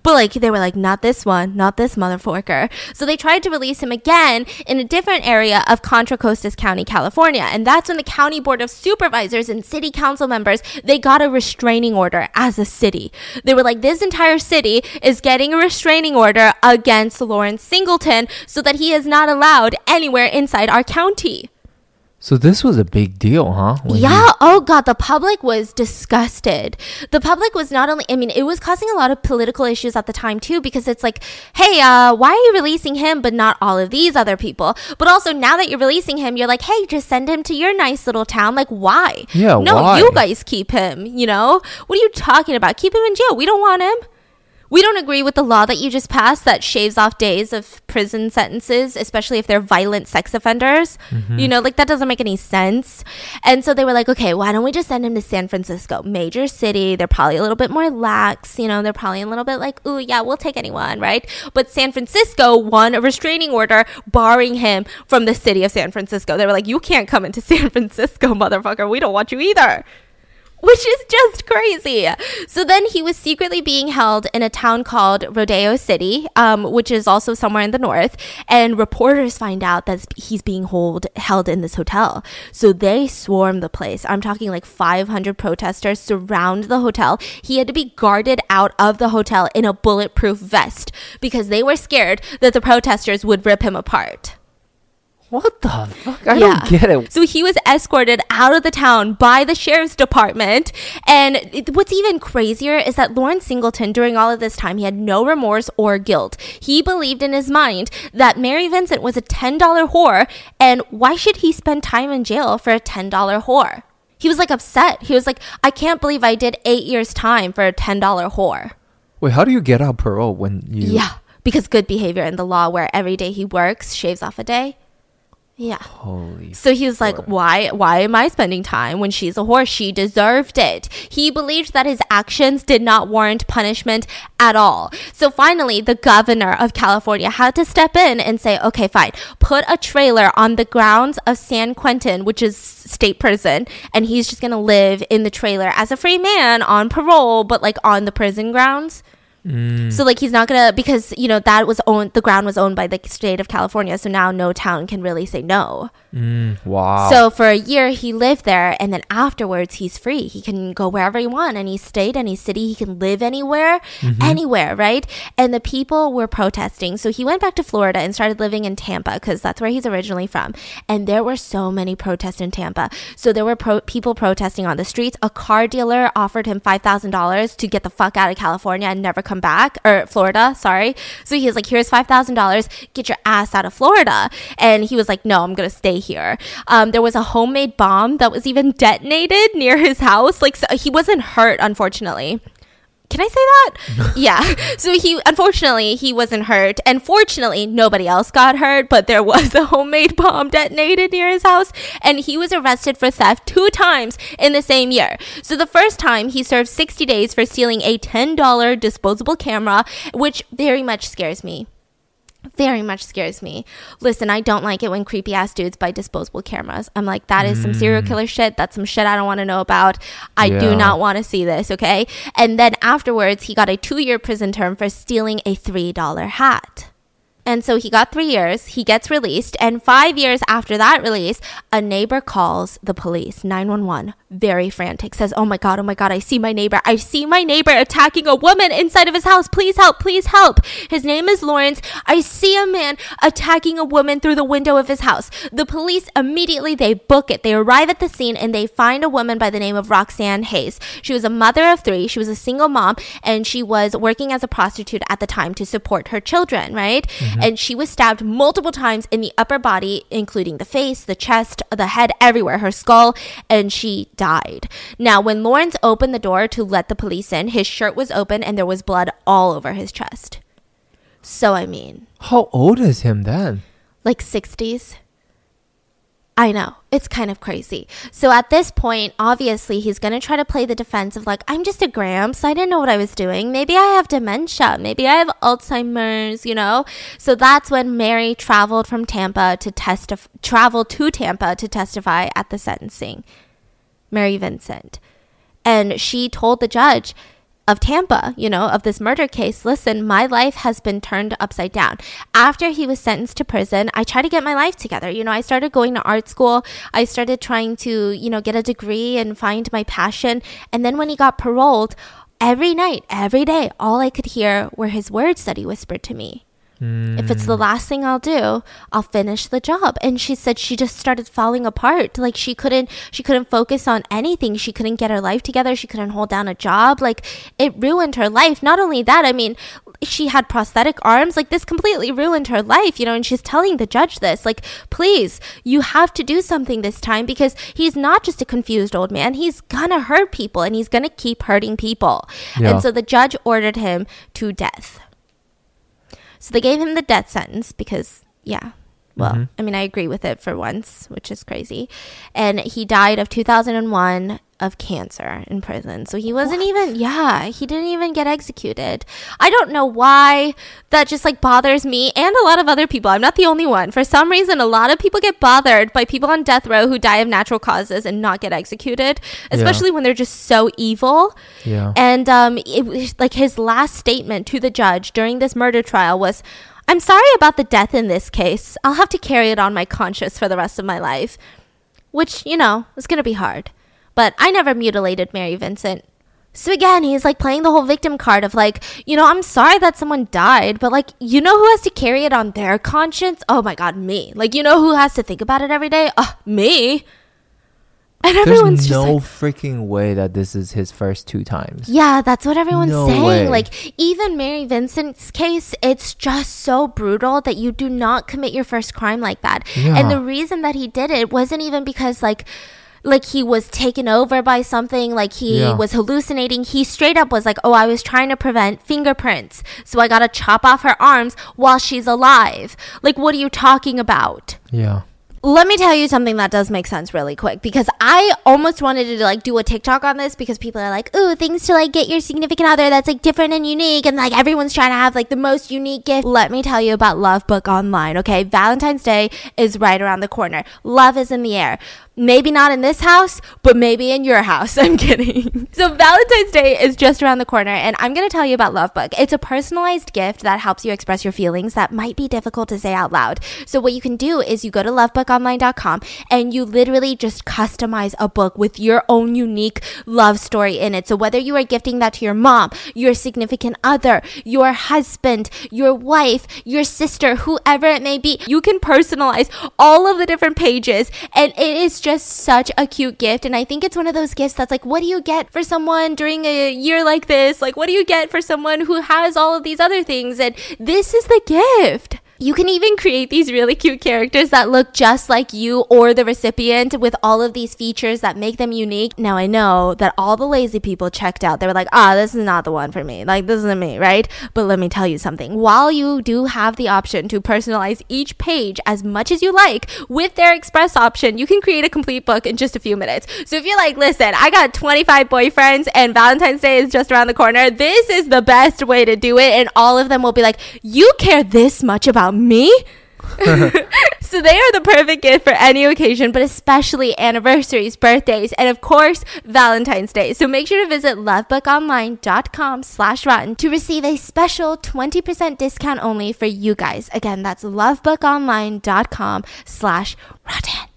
But like they were like, not this one, not this motherfucker. So they tried to release him again in a different area of Contra Costas County, California. And that's when the county board of supervisors and city council members, they got a restraining order as a city. They were like, this entire city is getting a restraining order against Lawrence Singleton so that he is not allowed anywhere inside our county. So this was a big deal, huh? When yeah. You- oh God, the public was disgusted. The public was not only. I mean, it was causing a lot of political issues at the time too, because it's like, hey, uh, why are you releasing him, but not all of these other people? But also now that you're releasing him, you're like, hey, just send him to your nice little town. Like, why? Yeah. No, why? you guys keep him. You know what are you talking about? Keep him in jail. We don't want him. We don't agree with the law that you just passed that shaves off days of prison sentences, especially if they're violent sex offenders. Mm-hmm. You know, like that doesn't make any sense. And so they were like, okay, why don't we just send him to San Francisco, major city? They're probably a little bit more lax. You know, they're probably a little bit like, ooh, yeah, we'll take anyone, right? But San Francisco won a restraining order barring him from the city of San Francisco. They were like, you can't come into *laughs* San Francisco, motherfucker. We don't want you either which is just crazy. So then he was secretly being held in a town called Rodeo City, um, which is also somewhere in the north. And reporters find out that he's being hold, held in this hotel. So they swarm the place. I'm talking like 500 protesters surround the hotel. He had to be guarded out of the hotel in a bulletproof vest because they were scared that the protesters would rip him apart. What the fuck? I yeah. don't get it. So he was escorted out of the town by the sheriff's department. And it, what's even crazier is that Lawrence Singleton, during all of this time, he had no remorse or guilt. He believed in his mind that Mary Vincent was a $10 whore. And why should he spend time in jail for a $10 whore? He was like upset. He was like, I can't believe I did eight years' time for a $10 whore. Wait, how do you get out parole when you. Yeah, because good behavior in the law, where every day he works shaves off a day yeah. Holy. So he was like, "Why? Why am I spending time when she's a horse? She deserved it." He believed that his actions did not warrant punishment at all. So finally, the governor of California had to step in and say, "Okay, fine. Put a trailer on the grounds of San Quentin, which is state prison, and he's just gonna live in the trailer as a free man on parole, but like on the prison grounds." Mm. So like he's not gonna because you know that was owned the ground was owned by the state of California. So now no town can really say no. Mm. Wow. So for a year he lived there, and then afterwards he's free. He can go wherever he want, and he stayed in city. He can live anywhere, Mm-hmm. anywhere, right? And the people were protesting. So he went back to Florida and started living in Tampa because that's where he's originally from. And there were so many protests in Tampa. So there were pro- people protesting on the streets. A car dealer offered him five thousand dollars to get the fuck out of California and never come back, or Florida. Sorry. So he was like, "Here's five thousand dollars. Get your ass out of Florida." And he was like, "No, I'm gonna stay here." Um, there was a homemade bomb that was even detonated near his house. Like so he wasn't hurt, unfortunately. Can I say that? *laughs* yeah. So he, unfortunately, he wasn't hurt. And fortunately, nobody else got hurt, but there was a homemade bomb detonated near his house. And he was arrested for theft two times in the same year. So the first time, he served 60 days for stealing a $10 disposable camera, which very much scares me very much scares me. Listen, I don't like it when creepy ass dudes buy disposable cameras. I'm like, that is some serial mm. killer shit. That's some shit I don't want to know about. I do not want to see this, okay? And then afterwards, he got a two year prison term for stealing a $3 hat. And so he got three years, he gets released, and five years after that release, a neighbor calls the police, 911, very frantic, says, Oh my God, oh my God, I see my neighbor. I see my neighbor attacking a woman inside of his house. Please help, please help. His name is Lawrence. I see a man attacking a woman through the window of his house. The police immediately, they book it. They arrive at the scene and they find a woman by the name of Roxanne Hayes. She was a mother of three, she was a single mom, and she was working as a prostitute at the time to support her children, right? Mm-hmm. Mm-hmm. And she was stabbed multiple times in the upper body, including the face, the chest, the head, everywhere, her skull, and she died. Now, when Lawrence opened the door to let the police in, his shirt was open and there was blood all over his chest. So, I mean, How old is him then? like 60s. I know. It's kind of crazy. So at this point, obviously, he's going to try to play the defense of like, I'm just a gramps. I didn't know what I was doing. Maybe I have dementia. Maybe I have Alzheimer's, you know? So that's when Mary traveled from Tampa to testify, traveled to Tampa to testify at the sentencing. Mary Vincent. And she told the judge of Tampa, you know, of this murder case, listen, my life has been turned upside down. After he was sentenced to prison, I tried to get my life together. You know, I started going to art school. I started trying to, you know, get a degree and find my passion. And then when he got paroled, every night, every day, all I could hear were his words that he whispered to me. If it's the hmm. last thing I'll do, I'll finish the job. And she said she just started falling apart. Like she couldn't she couldn't focus on anything. She couldn't get her life together. She couldn't hold down a job. Like it ruined her life. Not only that, I mean, she had prosthetic arms. Like this completely ruined her life, you know, and she's telling the judge this. Like, please, you have to do something this time because he's not just a confused old man. He's gonna hurt people and he's gonna keep hurting people. Yeah. And so the judge ordered him to death. So they gave him the death sentence because, yeah. Well, I mean, I agree with it for once, which is crazy. And he died of 2001 of cancer in prison. So he wasn't even, yeah, he didn't even get executed. I don't know why that just like bothers me and a lot of other people. I'm not the only one. For some reason, a lot of people get bothered by people on death row who die of natural causes and not get executed, especially when they're just so evil. Yeah. And um, it like his last statement to the judge during this murder trial was, "I'm sorry about the death in this case. I'll have to carry it on my conscience for the rest of my life," which you know is gonna be hard. But I never mutilated Mary Vincent. So again, he's like playing the whole victim card of like, you know, I'm sorry that someone died, but like, you know who has to carry it on their conscience? Oh my god, me. Like, you know who has to think about it every day? Uh, me. And everyone's There's just no like, freaking way that this is his first two times. yeah, that's what everyone's No saying. way. Like, even Mary Vincent's case, it's just so brutal that you do not commit your first crime like that. Yeah. And the reason that he did it wasn't even because, like, like he was taken over by something, like he Yeah. was hallucinating. He straight up was like, "Oh, I was trying to prevent fingerprints, so I got to chop off her arms while she's alive." Like, what are you talking about? Yeah. Let me tell you something that does make sense really quick because I almost wanted to like do a TikTok on this because people are like, ooh, things to like get your significant other that's like different and unique and like everyone's trying to have like the most unique gift. Let me tell you about Love Book Online, okay? Valentine's Day is right around the corner. Love is in the air. Maybe not in this house, but maybe in your house. *laughs* I'm kidding. *laughs* so Valentine's Day is just around the corner and I'm going to tell you about Love Book. It's a personalized gift that helps you express your feelings that might be difficult to say out loud. So what you can do is you go to lovebookonline.com and you literally just customize a book with your own unique love story in it. So whether you are gifting that to your mom, your significant other, your husband, your wife, your sister, whoever it may be, you can personalize all of the different pages and it is just such a cute gift. And I think it's one of those gifts that's like, what do you get for someone during a year like this? Like, what do you get for someone who has all of these other things? And this is the gift. You can even create these really cute characters that look just like you or the recipient with all of these features that make them unique. Now, I know that all the lazy people checked out. They were like, ah, this is not the one for me. Like, this isn't me, right? But let me tell you something. While you do have the option to personalize each page as much as you like with their express option, you can create a complete book in just a few minutes. So if you're like, listen, I got 25 boyfriends and Valentine's Day is just around the corner, this is the best way to do it. And all of them will be like, you care this much about me? *laughs* so they are the perfect gift for any occasion, but especially anniversaries, birthdays, and of course, Valentine's Day. So make sure to visit lovebookonline.com slash rotten to receive a special 20% discount only for you guys. Again, that's lovebookonline.com slash rotten.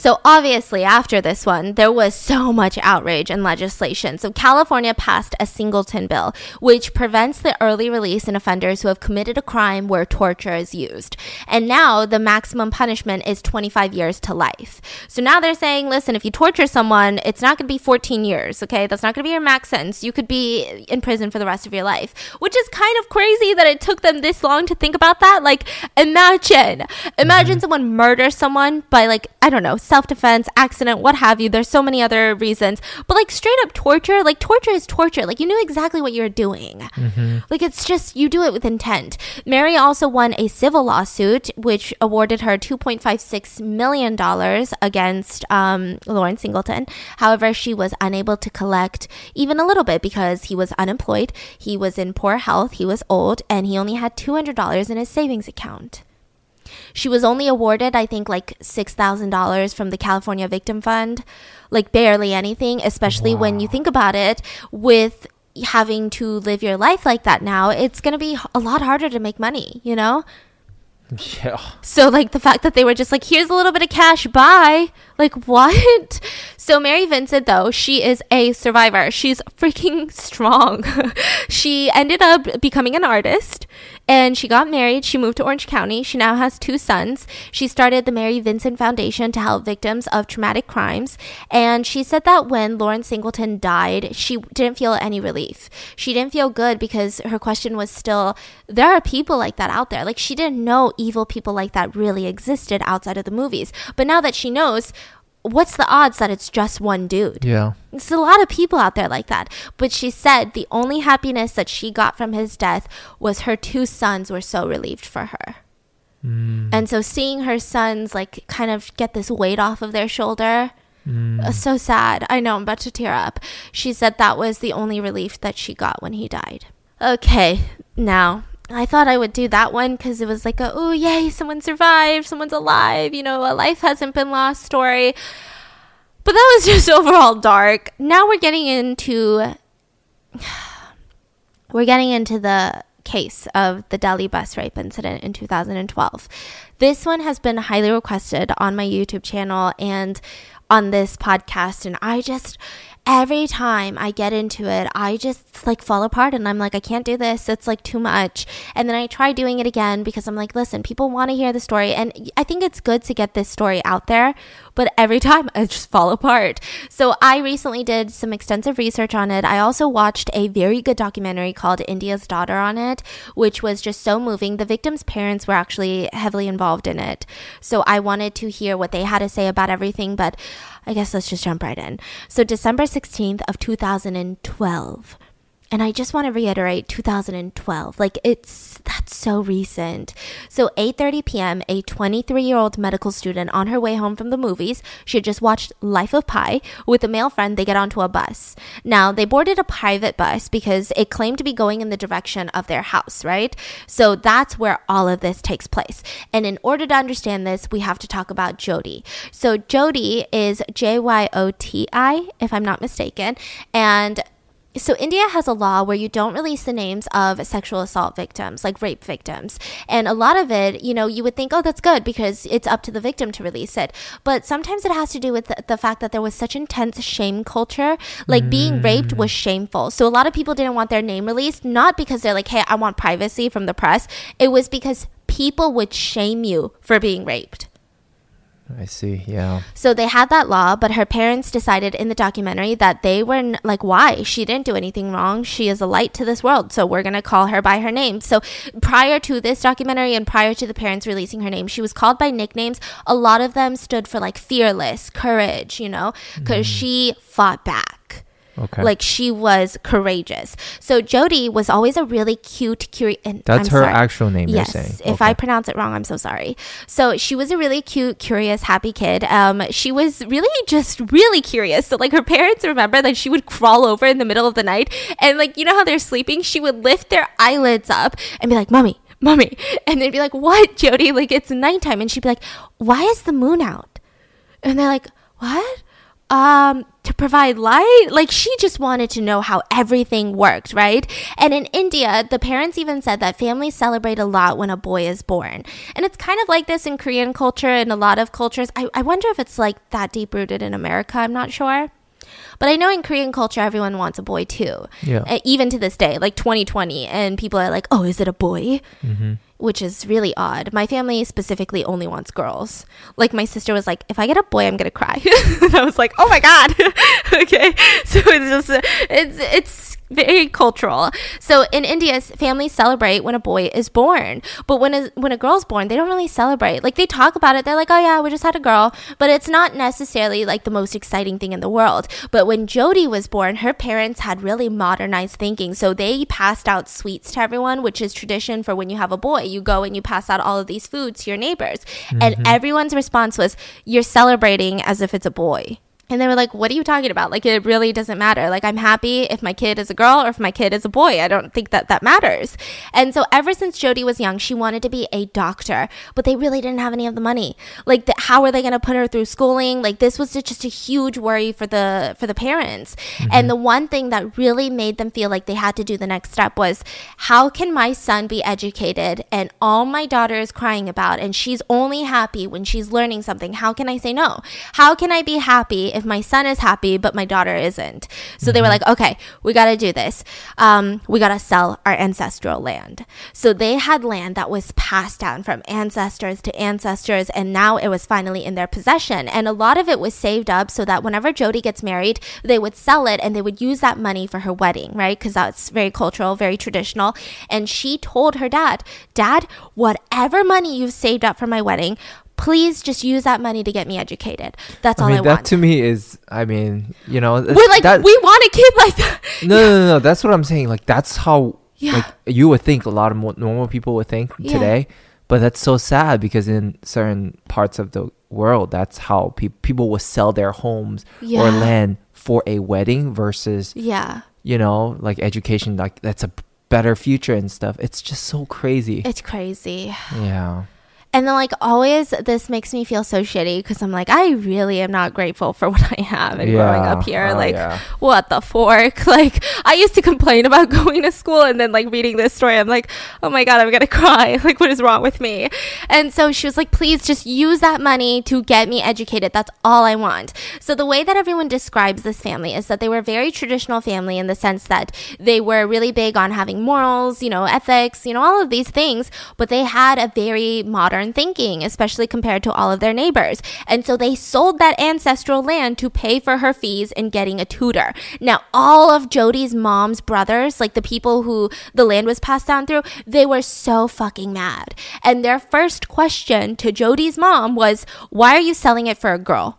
So obviously, after this one, there was so *laughs* much outrage and legislation. So California passed a singleton bill, which prevents the early release in offenders who have committed a crime where torture is used. And now the maximum punishment is 25 years to life. So now they're saying, listen, if you torture someone, it's not going to be 14 years, okay? That's not going to be your max sentence. You could be in prison for the rest of your life, which is kind of crazy that it took them this long to think about that. Like, imagine, imagine mm-hmm. someone murders someone by like, I don't know, self defense, accident, what have you. There's so many other reasons. But like straight up torture, like torture is torture. Like you knew exactly what you were doing. Like it's just, you do it with intent. Mary also won a civil lawsuit, which awarded her $2.56 million against um, Lauren Singleton. However, she was unable to collect even a little bit because he was unemployed, he was in poor health, he was old, and he only had $200 in his savings account. She was only awarded, I think, like $6,000 from the California Victim Fund, like barely anything, especially when you think about it with having to live your life like that now. It's going to be a lot harder to make money, you know? Yeah. So, like, the fact that they were just like, here's a little bit of cash, bye. Like, *laughs* what? So, Mary Vincent, though, she is a survivor. She's freaking *laughs* strong. *laughs* she ended up becoming an artist and she got married. She moved to Orange County. She now has two sons. She started the Mary Vincent Foundation to help victims of traumatic crimes. And she said that when Lauren Singleton died, she didn't feel any relief. She didn't feel good because her question was still there are people like that out there. Like, she didn't know evil people like that really existed outside of the movies. But now that she knows, what's the odds that it's just one dude? Yeah. It's a lot of people out there like that. But she said the only happiness that she got from his death was her two sons were so relieved for her. And so seeing her sons like kind of get this weight off of their shoulder, uh, so sad. I know I'm about to tear up. She said that was the only relief that she got when he died. Okay, now I thought I would do that one because it was like oh yay, someone survived, someone's alive, you know, a life hasn't been lost story. But that was *laughs* just overall dark. Now we're getting into *sighs* we're getting into the case of the Delhi bus rape incident in 2012. This one has been highly requested on my YouTube channel and on this podcast and I just every time I get into it, I just like fall apart and I'm like, I can't do this. It's like too much. And then I try doing it again because I'm like, listen, people want to hear the story. And I think it's good to get this story out there. But every *laughs* time I just fall apart. So I recently did some extensive research on it. I also watched a very good documentary called India's Daughter on it, which was just so moving. The victim's parents were actually heavily involved in it. So I wanted to hear what they had to say about everything. But I guess let's just jump right in. So December 16th of 2012. And I just want to reiterate 2012. Like it's that's so recent. So 8:30 p.m., a 23-year-old medical student on her way home from the movies, she had just watched Life of Pi with a male friend. They get onto a bus. Now, they boarded a private bus because it claimed to be going in the direction of their house, right? So that's where all of this takes place. And in order to understand this, we have to talk about Jyoti. So Jyoti is J Y O T I if I'm not mistaken, and so India has a law where you don't release the names of sexual assault victims, like rape victims. And a lot of it, you know, you would think, oh, that's good because it's up to the victim to release it. But sometimes it has to do with the, the fact that there was such intense shame culture. Like mm. being raped was shameful. So a lot of people didn't want their name released, not because they're like, hey, I want privacy from the press. It was because people would shame you for being raped. I see. Yeah. So they had that law, but her parents decided in the documentary that they were n- like, why? She didn't do anything wrong. She is a light to this world. So we're going to call her by her name. So prior to this documentary and prior to the parents releasing her name, she was called by nicknames. A lot of them stood for like fearless, courage, you know, because mm. she fought back. Okay. Like she was courageous. So Jyoti was always a really cute, curious. That's I'm her sorry. actual name. Yes. If okay. I pronounce it wrong, I'm so sorry. So she was a really cute, curious, happy kid. Um, she was really just really curious. So like her parents remember that she would crawl over in the middle of the night and like you know how they're sleeping, she would lift their eyelids up and be like, "Mommy." Mommy. And they'd be like, What, Jyoti? Like, it's nighttime. And she'd be like, Why is the moon out? And they're like, What? um to provide light? Like she just wanted to know how everything worked right? And in india the parents even said that families celebrate a lot when a boy is born. And it's kind of like this in korean culture and a lot of cultures. I, I wonder if it's like that deep rooted in america. I'm not sure. But I know in Korean culture, everyone wants a boy too. Yeah. Uh, even to this day, like 2020, and people are like, "Oh, is it a boy?" Mm-hmm which is really odd. My family specifically only wants girls. Like my sister was like, if I get a boy, I'm gonna cry. *laughs* and I was like, oh my god. *laughs* okay, so it's just it's it's very cultural. So in India, families celebrate when a boy is born, but when a when a girl's born, they don't really celebrate. Like they talk about it, they're like, "Oh yeah, we just had a girl," but it's not necessarily like the most exciting thing in the world. But when Jyoti was born, her parents had really modernized thinking, so they passed out sweets to everyone, which is tradition for when you have a boy. You go and you pass out all of these foods to your neighbors, mm-hmm. and everyone's response was, "You're celebrating as if it's a boy." And they were like, What are you talking about? Like, it really doesn't matter. Like, I'm happy if my kid is a girl or if my kid is a boy. I don't think that that matters. And so, ever since Jyoti was young, she wanted to be a doctor, but they really didn't have any of the money. Like, the, how are they going to put her through schooling? Like, this was just a huge worry for the for the parents. Mm-hmm. And the one thing that really made them feel like they had to do the next step was, How can my son be educated and all my daughter is crying about, and she's only happy when she's learning something? How can I say no? How can I be happy? If my son is happy, but my daughter isn't. So mm-hmm. they were mm-hmm. like, okay, we got to do this. Um, we got to sell our ancestral land. So they had land that was passed down from ancestors to ancestors, and now it was finally in their possession. And a lot of it was saved up so that whenever Jyoti gets married, they would sell it and they would use that money for her wedding, right? Because that's very cultural, very traditional. And she told her dad, Dad, whatever money you've saved up for my wedding, please just use that money to get me educated. That's I all mean, I that want. That to me is, I mean, you know, we're like, that, we want a kid like that. *laughs* No, yeah. no, no, no. That's what I'm saying. Like, that's how, yeah. like, you would think a lot of normal people would think yeah. today. But that's so sad because in certain parts of the world, that's how pe- people will sell their homes yeah. or land for a wedding versus, yeah, you know, like education. Like that's a better future and stuff. It's just so crazy. It's crazy. Yeah. And then, like, always, this makes me feel so shitty because I'm like, I really am not grateful for *laughs* what I have and yeah. growing up here. Oh, like, yeah. what the fork? *laughs* Like, I used to complain about *laughs* going to school and then, like, reading this story, I'm like, oh my God, I'm going to cry. Like, what is wrong with me? And so she was like, please just use that money to get me educated. That's all I want. So, the way that everyone describes this family is that they were a very traditional family in the sense that they were really big on having morals, you know, ethics, you know, all of these things, but they had a very modern modern thinking, especially compared to all of their neighbors. And so they sold that ancestral land to pay for her fees and getting a tutor. Now, all of Jyoti's mom's brothers, like the people who the land was passed down through, they were so fucking mad. And their first question to Jyoti's mom was, Why are you selling it for a girl?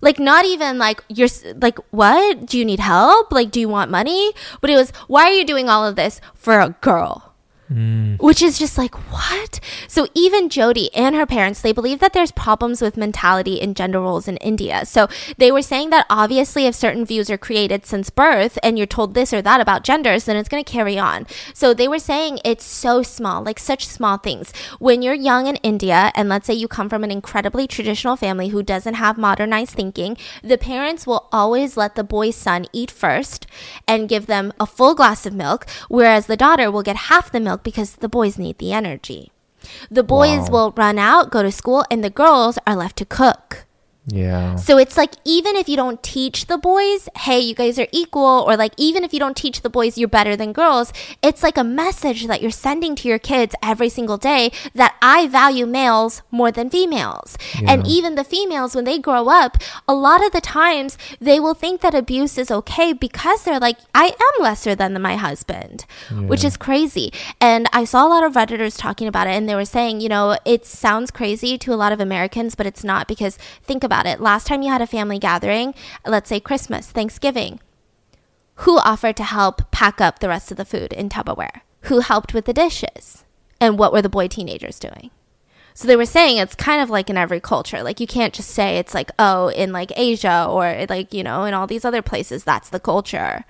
Like not even like you're like what? Do you need help? Like do you want money? But it was why are you doing all of this for a girl? Mm. Which is just like, what? So even Jyoti and her parents, they believe that there's problems with mentality and gender roles in India. So they were saying that obviously if certain views are created since birth and you're told this or that about genders, then it's going to carry on. So they were saying it's so small, like such small things. When you're young in India, and let's say you come from an incredibly traditional family who doesn't have modernized thinking, the parents will always let the boy's son eat first and give them a full glass of milk, whereas the daughter will get half the milk because the boys need the energy. The boys Wow. will run out, go to school, and the girls are left to cook. Yeah. So it's like even if you don't teach the boys, hey, you guys are equal, or like even if you don't teach the boys you're better than girls, it's like a message that you're sending to your kids every single day that I value males more than females. And even the females, when they grow up, a lot of the times they will think that abuse is okay because they're like, I am lesser than my husband, which is crazy. And I saw a lot of Redditors talking about it, and they were saying, you know, it sounds crazy to a lot of Americans, but it's not because think about it. Last time you had a family gathering, let's say Christmas, Thanksgiving, who offered to help pack up the rest of the food in Tupperware? Who helped with the dishes? And what were the boy teenagers doing? So they were saying it's kind of like in every culture. Like you can't just say it's like, oh, in like Asia or like, you know, in all these other places, that's the culture.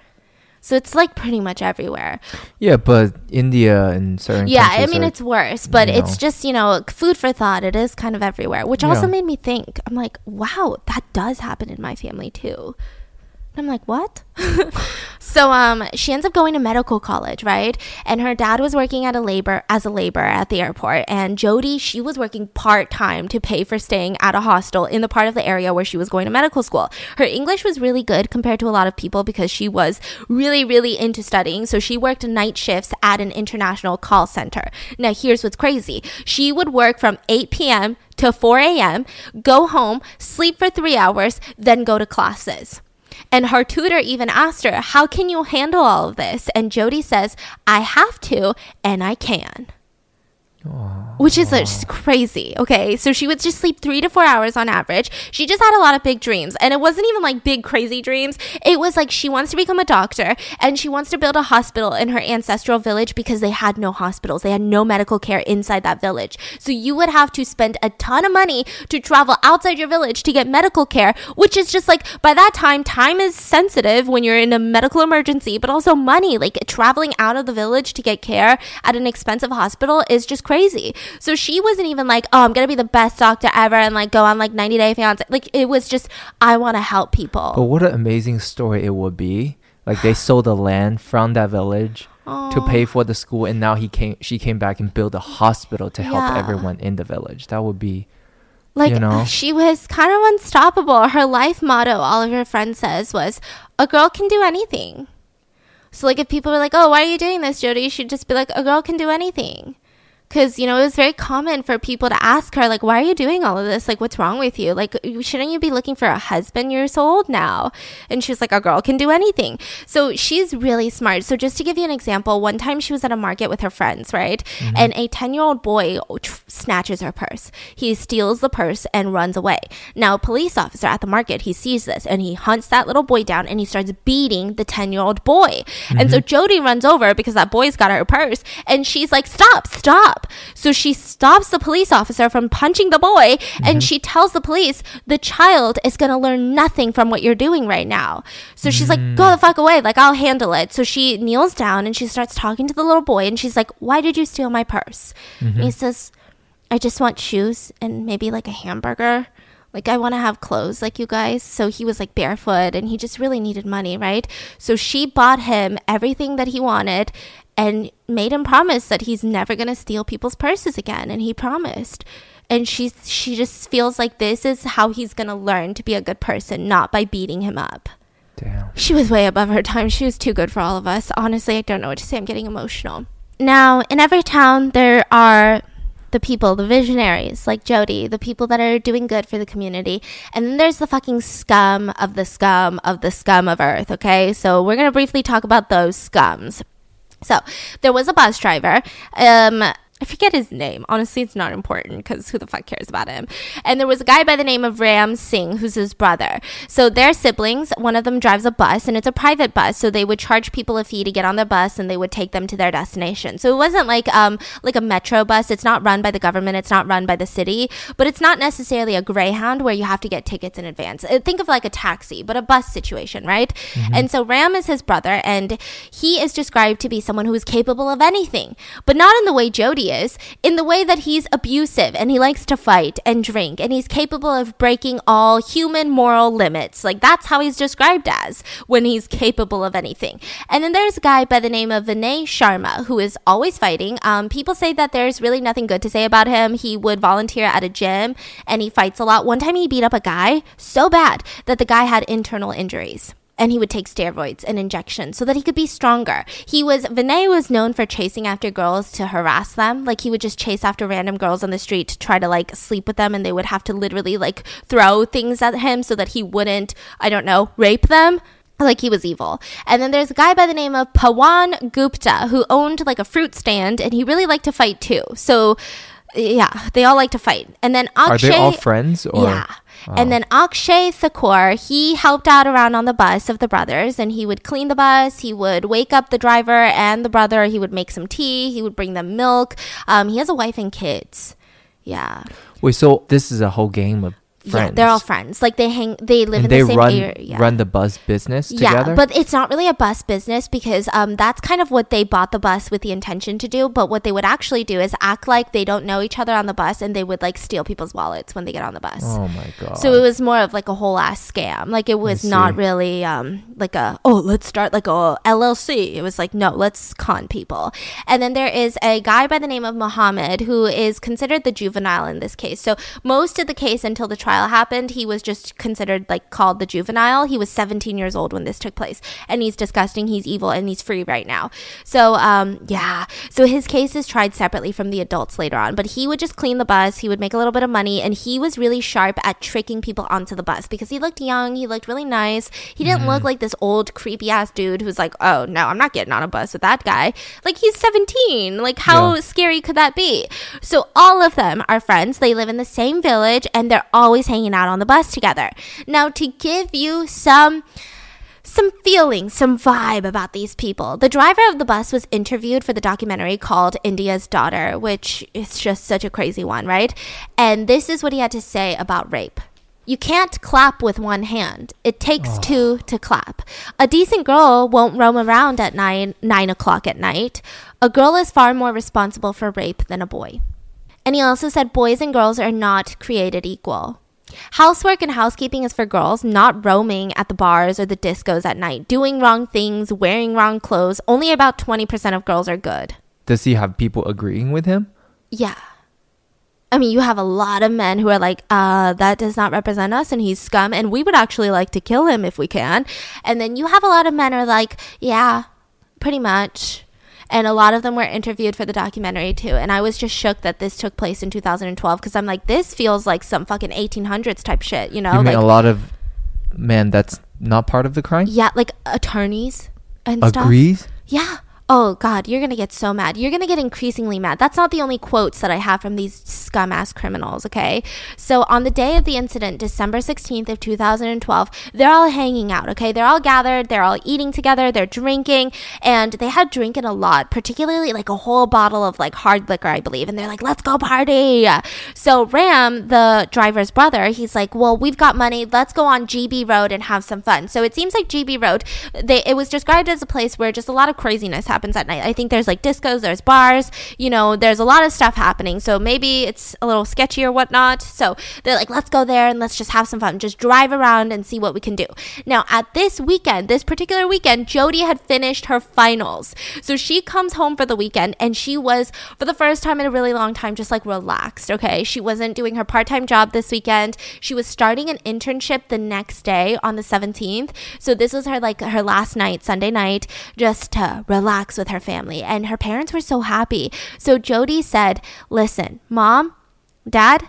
So it's like pretty much everywhere. Yeah, but India and certain Yeah, I mean are- it's worse, but you it's just, you know, food for thought. It is kind of everywhere, which also made me think. I'm like, wow, that does happen in my family too. I'm like, what? *laughs* so um she ends up going to medical college, right? And her dad was working at a labor as a laborer at the airport and Jyoti, she was working part-time to pay for staying at a hostel in the part of the area where she was going to medical school. Her English was really good compared to a lot of people because she was really really into studying. So she worked night shifts at an international call center. Now here's what's crazy. She would work from 8 p.m. to 4 a.m., go home, sleep for 3 hours, then go to classes. And her tutor even asked her, How can you handle all of this? And Jyoti says, I have to, and I can. Which is crazy. Okay. So she would just sleep three to four hours on average. She just had a lot of big dreams. And it wasn't even like big, crazy dreams. It was like she wants to become a doctor and she wants to build a hospital in her ancestral village because they had no hospitals. They had no medical care inside that village. So you would have to spend a ton of money to travel outside your village to get medical care, which is just like by that time, time is sensitive when you're in a medical emergency, but also money. Like traveling out of the village to get care at an expensive hospital is just crazy. So she wasn't even like, oh, I'm gonna be the best doctor ever and like go on like 90 Day Fiance. Like it was just, I want to help people. But what an amazing story it would be. Like they *sighs* sold the land from that village to pay for the school, and now he came. She came back and built a hospital to help Yeah. everyone in the village. That would be. like you know? she was kind of unstoppable. Her life motto, all of her friends says, was a girl can do anything. So like if people were like, "Oh, why are you doing this, Jyoti?" She'd just be like, "A girl can do anything." Cuz you know, it was very common for people to ask her like, "Why are you doing all of this? Like what's wrong with you? Like shouldn't you be looking for a husband? You're so old now." And she was like, "A girl can do anything." So she's really smart. So just to give you an example, one time she was at a market with her friends, right? Mm-hmm. And a 10-year-old boy tr- snatches her purse. He steals the purse and runs away. Now, a police officer at the market, he sees this and he hunts that little boy down and he starts beating the 10-year-old boy. And so mm-hmm. Jyoti runs over because that boy's got her purse and she's like, "Stop, stop." So she stops the police officer from punching the boy and mm-hmm. she tells the police, "The child is going to learn nothing from what you're doing right now." So she's like, "Go the mm. fuck away. Like I'll handle it." So she kneels down and she starts talking to the little boy and she's like, "Why did you steal my purse?" And he mm-hmm. says, I just want shoes and maybe like a hamburger. Like I want to have clothes like you guys. So he was like barefoot and he just really needed money, right? So she bought him everything that he wanted and made him promise that he's never going to steal people's purses again and he promised. And she she just feels like this is how he's going to learn to be a good person, not by beating him up. Damn. She was way above her time. She was too good for all of us. Honestly, I don't know what to say. I'm getting emotional. Now, in every town, there are the people, the visionaries, like Jyoti, the people that are doing good for the community. And then there's the fucking scum of the scum of the scum of earth, okay? So we're going to briefly talk about those scums. So there was a bus driver. Um, I forget his name. Honestly, it's not important because who the fuck cares about him? And there was a guy by the name of Ram Singh, who's his brother. So they're siblings. One of them drives a bus, and it's a private bus. So they would charge people a fee to get on the bus, and they would take them to their destination. So it wasn't like um like a metro bus. It's not run by the government. It's not run by the city. But it's not necessarily a Greyhound where you have to get tickets in advance. Uh, Think of like a taxi, but a bus situation, right? And so Ram is his brother, and he is described to be someone who is capable of anything, but not in the way Jyoti is, in the way that he's abusive and he likes to fight and drink, and he's capable of breaking all human moral limits. Like that's how he's described as when he's capable of anything. And then there's a guy by the name of Vinay Sharma who is always fighting. Um, people say that there's really nothing good to say about him. He would volunteer at a gym and he fights a lot. One time he beat up a guy so bad that the guy had internal injuries and he would take steroids and injections so that he could be stronger. He was Vinay was known for chasing after girls to harass them. Like he would just chase after random girls on the street to try to like sleep with them and they would have to literally like throw things at him so that he wouldn't, I don't know, rape them. Like he was evil. And then there's a guy by the name of Pawan Gupta who owned like a fruit stand and he really liked to fight too. So yeah, they all like to fight. And then Are they all friends or? yeah. And then Akshay Thakur, he helped out around on the bus of the brothers and he would clean the bus. He would wake up the driver and the brother. He would make some tea. He would bring them milk. Um, he has a wife and kids. Yeah. Wait, so this is a whole game of friends. Yeah, they're all friends. Like they hang, they live and in they the same run area. run the bus business Yeah, but it's not really a bus business because um, that's kind of what they bought the bus with the intention to do. But what they would actually do is act like they don't know each other on the bus, and they would like steal people's wallets when they get on the bus. oh my god. So it was more of like a whole ass scam. Like it was not really um like a oh let's start like a LLC. It was like no let's con people. And then there is a guy by the name of Muhammad who is considered the juvenile in this case. So most of the case until the trial happened, he was just considered like called the juvenile. He was 17 years old when this took place, and he's disgusting. He's evil, and he's free right now. So um yeah. So his case is tried separately from the adults later on, but he would just clean the bus. He would make a little bit of money, and he was really sharp at tricking people onto the bus because he looked young. He looked really nice. He didn't look like this old creepy ass dude who's like, oh no, I'm not getting on a bus with that guy. Like he's 17. Like how Yeah. scary could that be? So all of them are friends. They live in the same village, and they're always hanging out on the bus together. Now to give you some some feeling, some vibe about these people. The driver of the bus was interviewed for the documentary called India's Daughter, which is just such a crazy one, right? And this is what he had to say about rape. You can't clap with one hand. It takes oh. two to clap. A decent girl won't roam around at nine nine o'clock at night. A girl is far more responsible for rape than a boy. And he also said boys and girls are not created equal. Housework and housekeeping is for girls, not roaming at the bars or the discos at night, doing wrong things, wearing wrong clothes. Only about 20% of girls are good. Does he have people agreeing with him? Yeah. I mean, you have a lot of men who are like, uh, that does not represent us and he's scum and we would actually like to kill him if we can. And then you have a lot of men who are like, yeah, pretty much. And a lot of them were interviewed for the documentary too. And I was just shook that this took place in 2012 because I'm like, this feels like some fucking 1800s type shit, you know? you mean like, a lot of man that's not part of the crime yeah, like attorneys and stuff. agrees? Yeah. Oh God, you're gonna get so mad. You're gonna get increasingly mad. That's not the only quotes that I have from these scum ass criminals. Okay. So on the day of the incident, December 16th of 2012, they're all hanging out. Okay, they're all gathered. They're all eating together. They're drinking, and they had drinking a lot, particularly like a whole bottle of like hard liquor, I believe. And they're like, "Let's go party." So Ram, the driver's brother, he's like, "Well, we've got money. Let's go on GB Road and have some fun." So it seems like GB Road, they it was described as a place where just a lot of craziness happens at night. I think there's like discos, there's bars, you know, there's a lot of stuff happening. So maybe it's a little sketchy or whatnot. So they're like, let's go there and let's just have some fun. Just drive around and see what we can do. Now, at this weekend, this particular weekend, Jyoti had finished her finals. So she comes home for the weekend and she was, for the first time in a really long time, just like relaxed. Okay. She wasn't doing her part time job this weekend. She was starting an internship the next day on the 17th. So this was her like her last night, Sunday night, just to relax with her family. And her parents were so happy. So Jyoti said, Listen, mom, dad,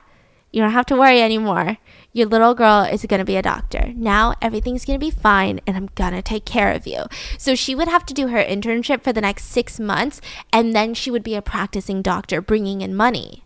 you don't have to worry anymore. Your little girl is going to be a doctor. Now everything's going to be fine and I'm going to take care of you. So she would have to do her internship for the next six months and then she would be a practicing doctor bringing in money.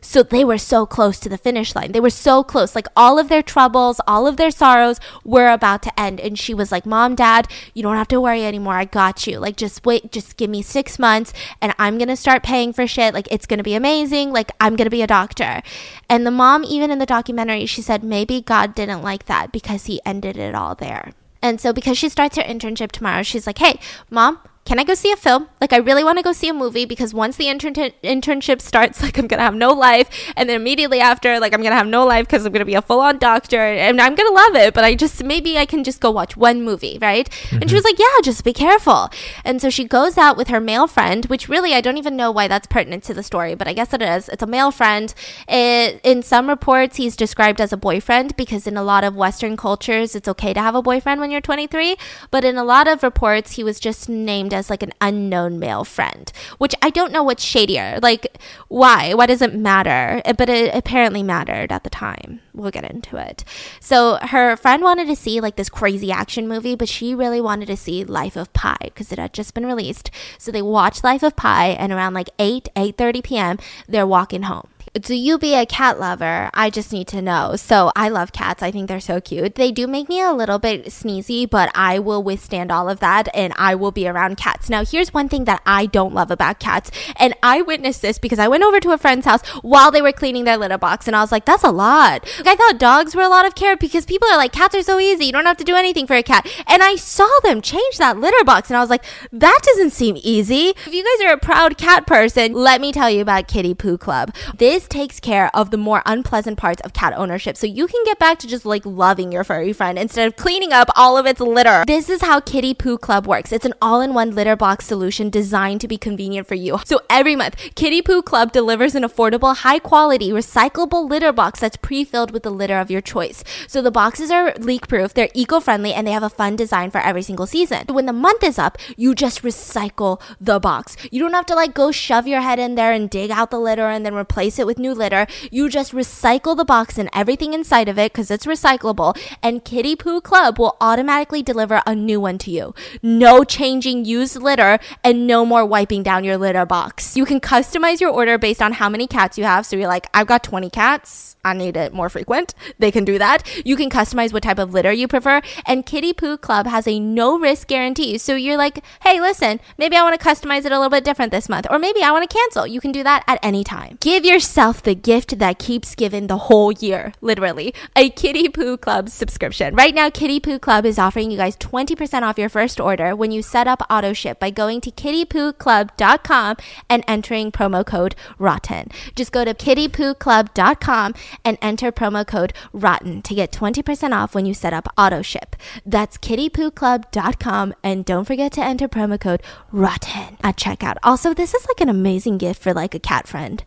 So they were so close to the finish line. They were so close. Like all of their troubles, all of their sorrows were about to end. And she was like, Mom, Dad, you don't have to worry anymore. I got you. Like, just wait, just give me six months and I'm going to start paying for shit. Like, it's going to be amazing. Like, I'm going to be a doctor. And the mom, even in the documentary, she said, maybe God didn't like that because he ended it all there. And so, because she starts her internship tomorrow, she's like, Hey, mom, can I go see a film? Like, I really want to go see a movie because once the intern- internship starts, *laughs* like, I'm going to have no life. And then immediately after, like, I'm going to have no life because I'm going to be a full on doctor and I'm going to love it. But I just, maybe I can just go watch one movie, right? Mm-hmm. And she was like, yeah, just be careful. And so she goes out with her male friend, which really, I don't even know why that's pertinent to the story, but I guess it is. It's a male friend. It, in some reports, he's described as a boyfriend because in a lot of Western cultures, it's okay to have a boyfriend when you're 23. But in a lot of reports, he was just named as like an unknown male friend, which I don't know what's shadier. Like, why? Why does it matter? Eh, but it apparently mattered at the time. We'll get into it. So her friend wanted to see like this crazy action movie, but she really wanted to see Life of Pi because it had just been released. So they watched Life of Pi, and around like 8, 8.30 p.m., they're walking home do you be a cat lover? I just need to know. So I love cats. I think they're so cute. They do make me a little bit sneezy, but I will withstand all of that and I will be around cats. Now, here's one thing that I don't love about cats. And I witnessed this because I went over to a friend's house while they were cleaning their litter box and I was like, that's a lot. Like, I thought dogs were a lot of care because people are like, cats are so easy. You don't have to do anything for a cat. And I saw them change that litter box and I was like, that doesn't seem easy. If you guys are a proud cat person, let me tell you about Kitty Poo Club. This takes care of the more unpleasant parts of cat ownership so you can get back to just like loving your furry friend instead of cleaning up all of its litter. This is how Kitty Poo Club works. It's an all in one litter box solution designed to be convenient for you. So every month, Kitty Poo Club delivers an affordable, high quality, recyclable litter box that's pre filled with the litter of your choice. So the boxes are leak proof, they're eco friendly, and they have a fun design for every single season. When the month is up, you just recycle the box. You don't have to like go shove your head in there and dig out the litter and then replace it with new litter. You just recycle the box and everything inside of it because it's recyclable, and Kitty Poo Club will automatically deliver a new one to you. No changing used litter and no more wiping down your litter box. You can customize your order based on how many cats you have. So you're like, I've got 20 cats. I need it more frequent. They can do that. You can customize what type of litter you prefer. And Kitty Poo Club has a no risk guarantee. So you're like, hey, listen, maybe I want to customize it a little bit different this month, or maybe I want to cancel. You can do that at any time. Give yourself the gift that keeps giving the whole year, literally, a Kitty Poo Club subscription. Right now, Kitty Poo Club is offering you guys 20% off your first order when you set up auto ship by going to kittypooclub.com and entering promo code ROTTEN. Just go to kittypooclub.com and enter promo code ROTTEN to get 20% off when you set up auto ship. That's kittypooclub.com and don't forget to enter promo code ROTTEN at checkout. Also, this is like an amazing gift for like a cat friend.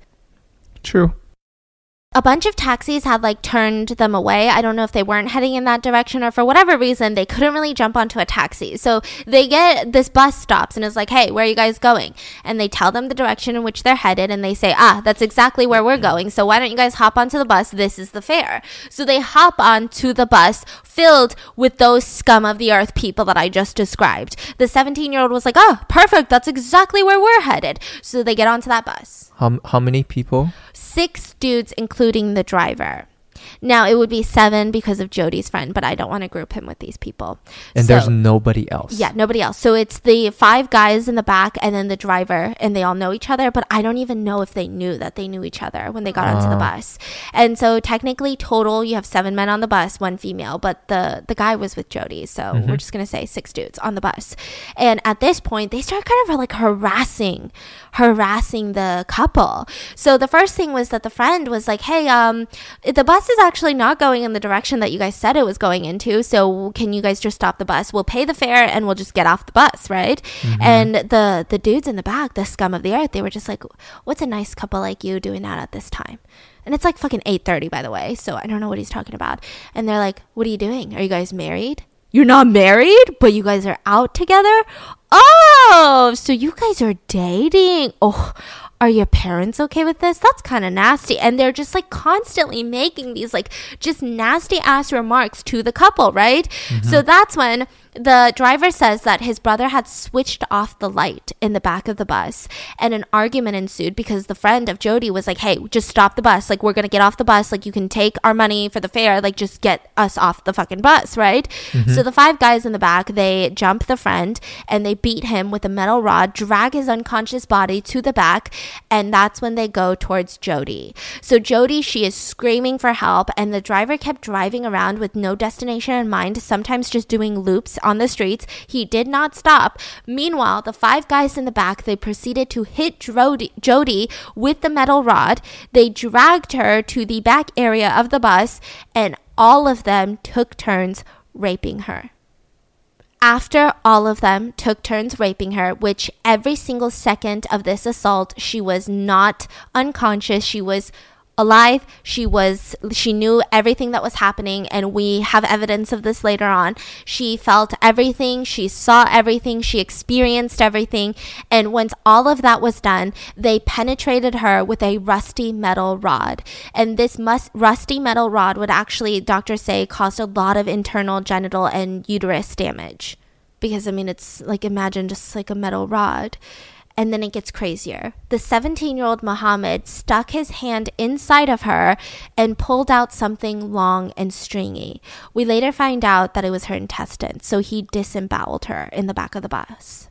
True a bunch of taxis had like turned them away. I don't know if they weren't heading in that direction or for whatever reason, they couldn't really jump onto a taxi. So they get this bus stops and is like, hey, where are you guys going? And they tell them the direction in which they're headed and they say, ah, that's exactly where we're going. So why don't you guys hop onto the bus? This is the fare. So they hop onto the bus filled with those scum of the earth people that I just described. The 17 year old was like, oh, perfect. That's exactly where we're headed. So they get onto that bus. How, how many people? Six dudes, including the driver. Now it would be seven because of Jyoti's friend, but I don't want to group him with these people. And so, there's nobody else. Yeah, nobody else. So it's the five guys in the back and then the driver, and they all know each other, but I don't even know if they knew that they knew each other when they got uh. onto the ah. bus. And so technically, total, you have seven men on the bus, one female, but the the guy was with Jyoti, so mm-hmm. we're just gonna say six dudes on the bus. And at this point, they start kind of like harassing, harassing the couple. So the first thing was that the friend was like, "Hey, um, the bus is actually not going in the direction that you guys said it was going into. So can you guys just stop the bus? We'll pay the fare and we'll just get off the bus, right? Mm-hmm. And the the dudes in the back, the scum of the earth, they were just like, "What's a nice couple like you doing that at this time?" And it's like fucking 8:30 by the way. So I don't know what he's talking about. And they're like, "What are you doing? Are you guys married?" You're not married, but you guys are out together? Oh, so you guys are dating. Oh, are your parents okay with this? That's kind of nasty. And they're just like constantly making these like just nasty ass remarks to the couple, right? Mm-hmm. So that's when the driver says that his brother had switched off the light in the back of the bus and an argument ensued because the friend of Jyoti was like, Hey, just stop the bus. Like, we're going to get off the bus. Like, you can take our money for the fare. Like, just get us off the fucking bus, right? Mm-hmm. So the five guys in the back, they jump the friend and they beat him with a metal rod, drag his unconscious body to the back. And that's when they go towards Jyoti. So Jyoti, she is screaming for help and the driver kept driving around with no destination in mind, sometimes just doing loops on the streets. He did not stop. Meanwhile, the five guys in the back, they proceeded to hit Jyoti, with the metal rod. They dragged her to the back area of the bus, and all of them took turns raping her. After all of them took turns raping her, which every single second of this assault, she was not unconscious. She was alive. She was she knew everything that was happening and we have evidence of this later on. She felt everything, she saw everything, she experienced everything, and once all of that was done, they penetrated her with a rusty metal rod. And this must, rusty metal rod would actually doctors say caused a lot of internal genital and uterus damage. Because I mean it's like imagine just like a metal rod and then it gets crazier. The 17 year old Muhammad stuck his hand inside of her and pulled out something long and stringy. We later find out that it was her intestines, so he disemboweled her in the back of the bus.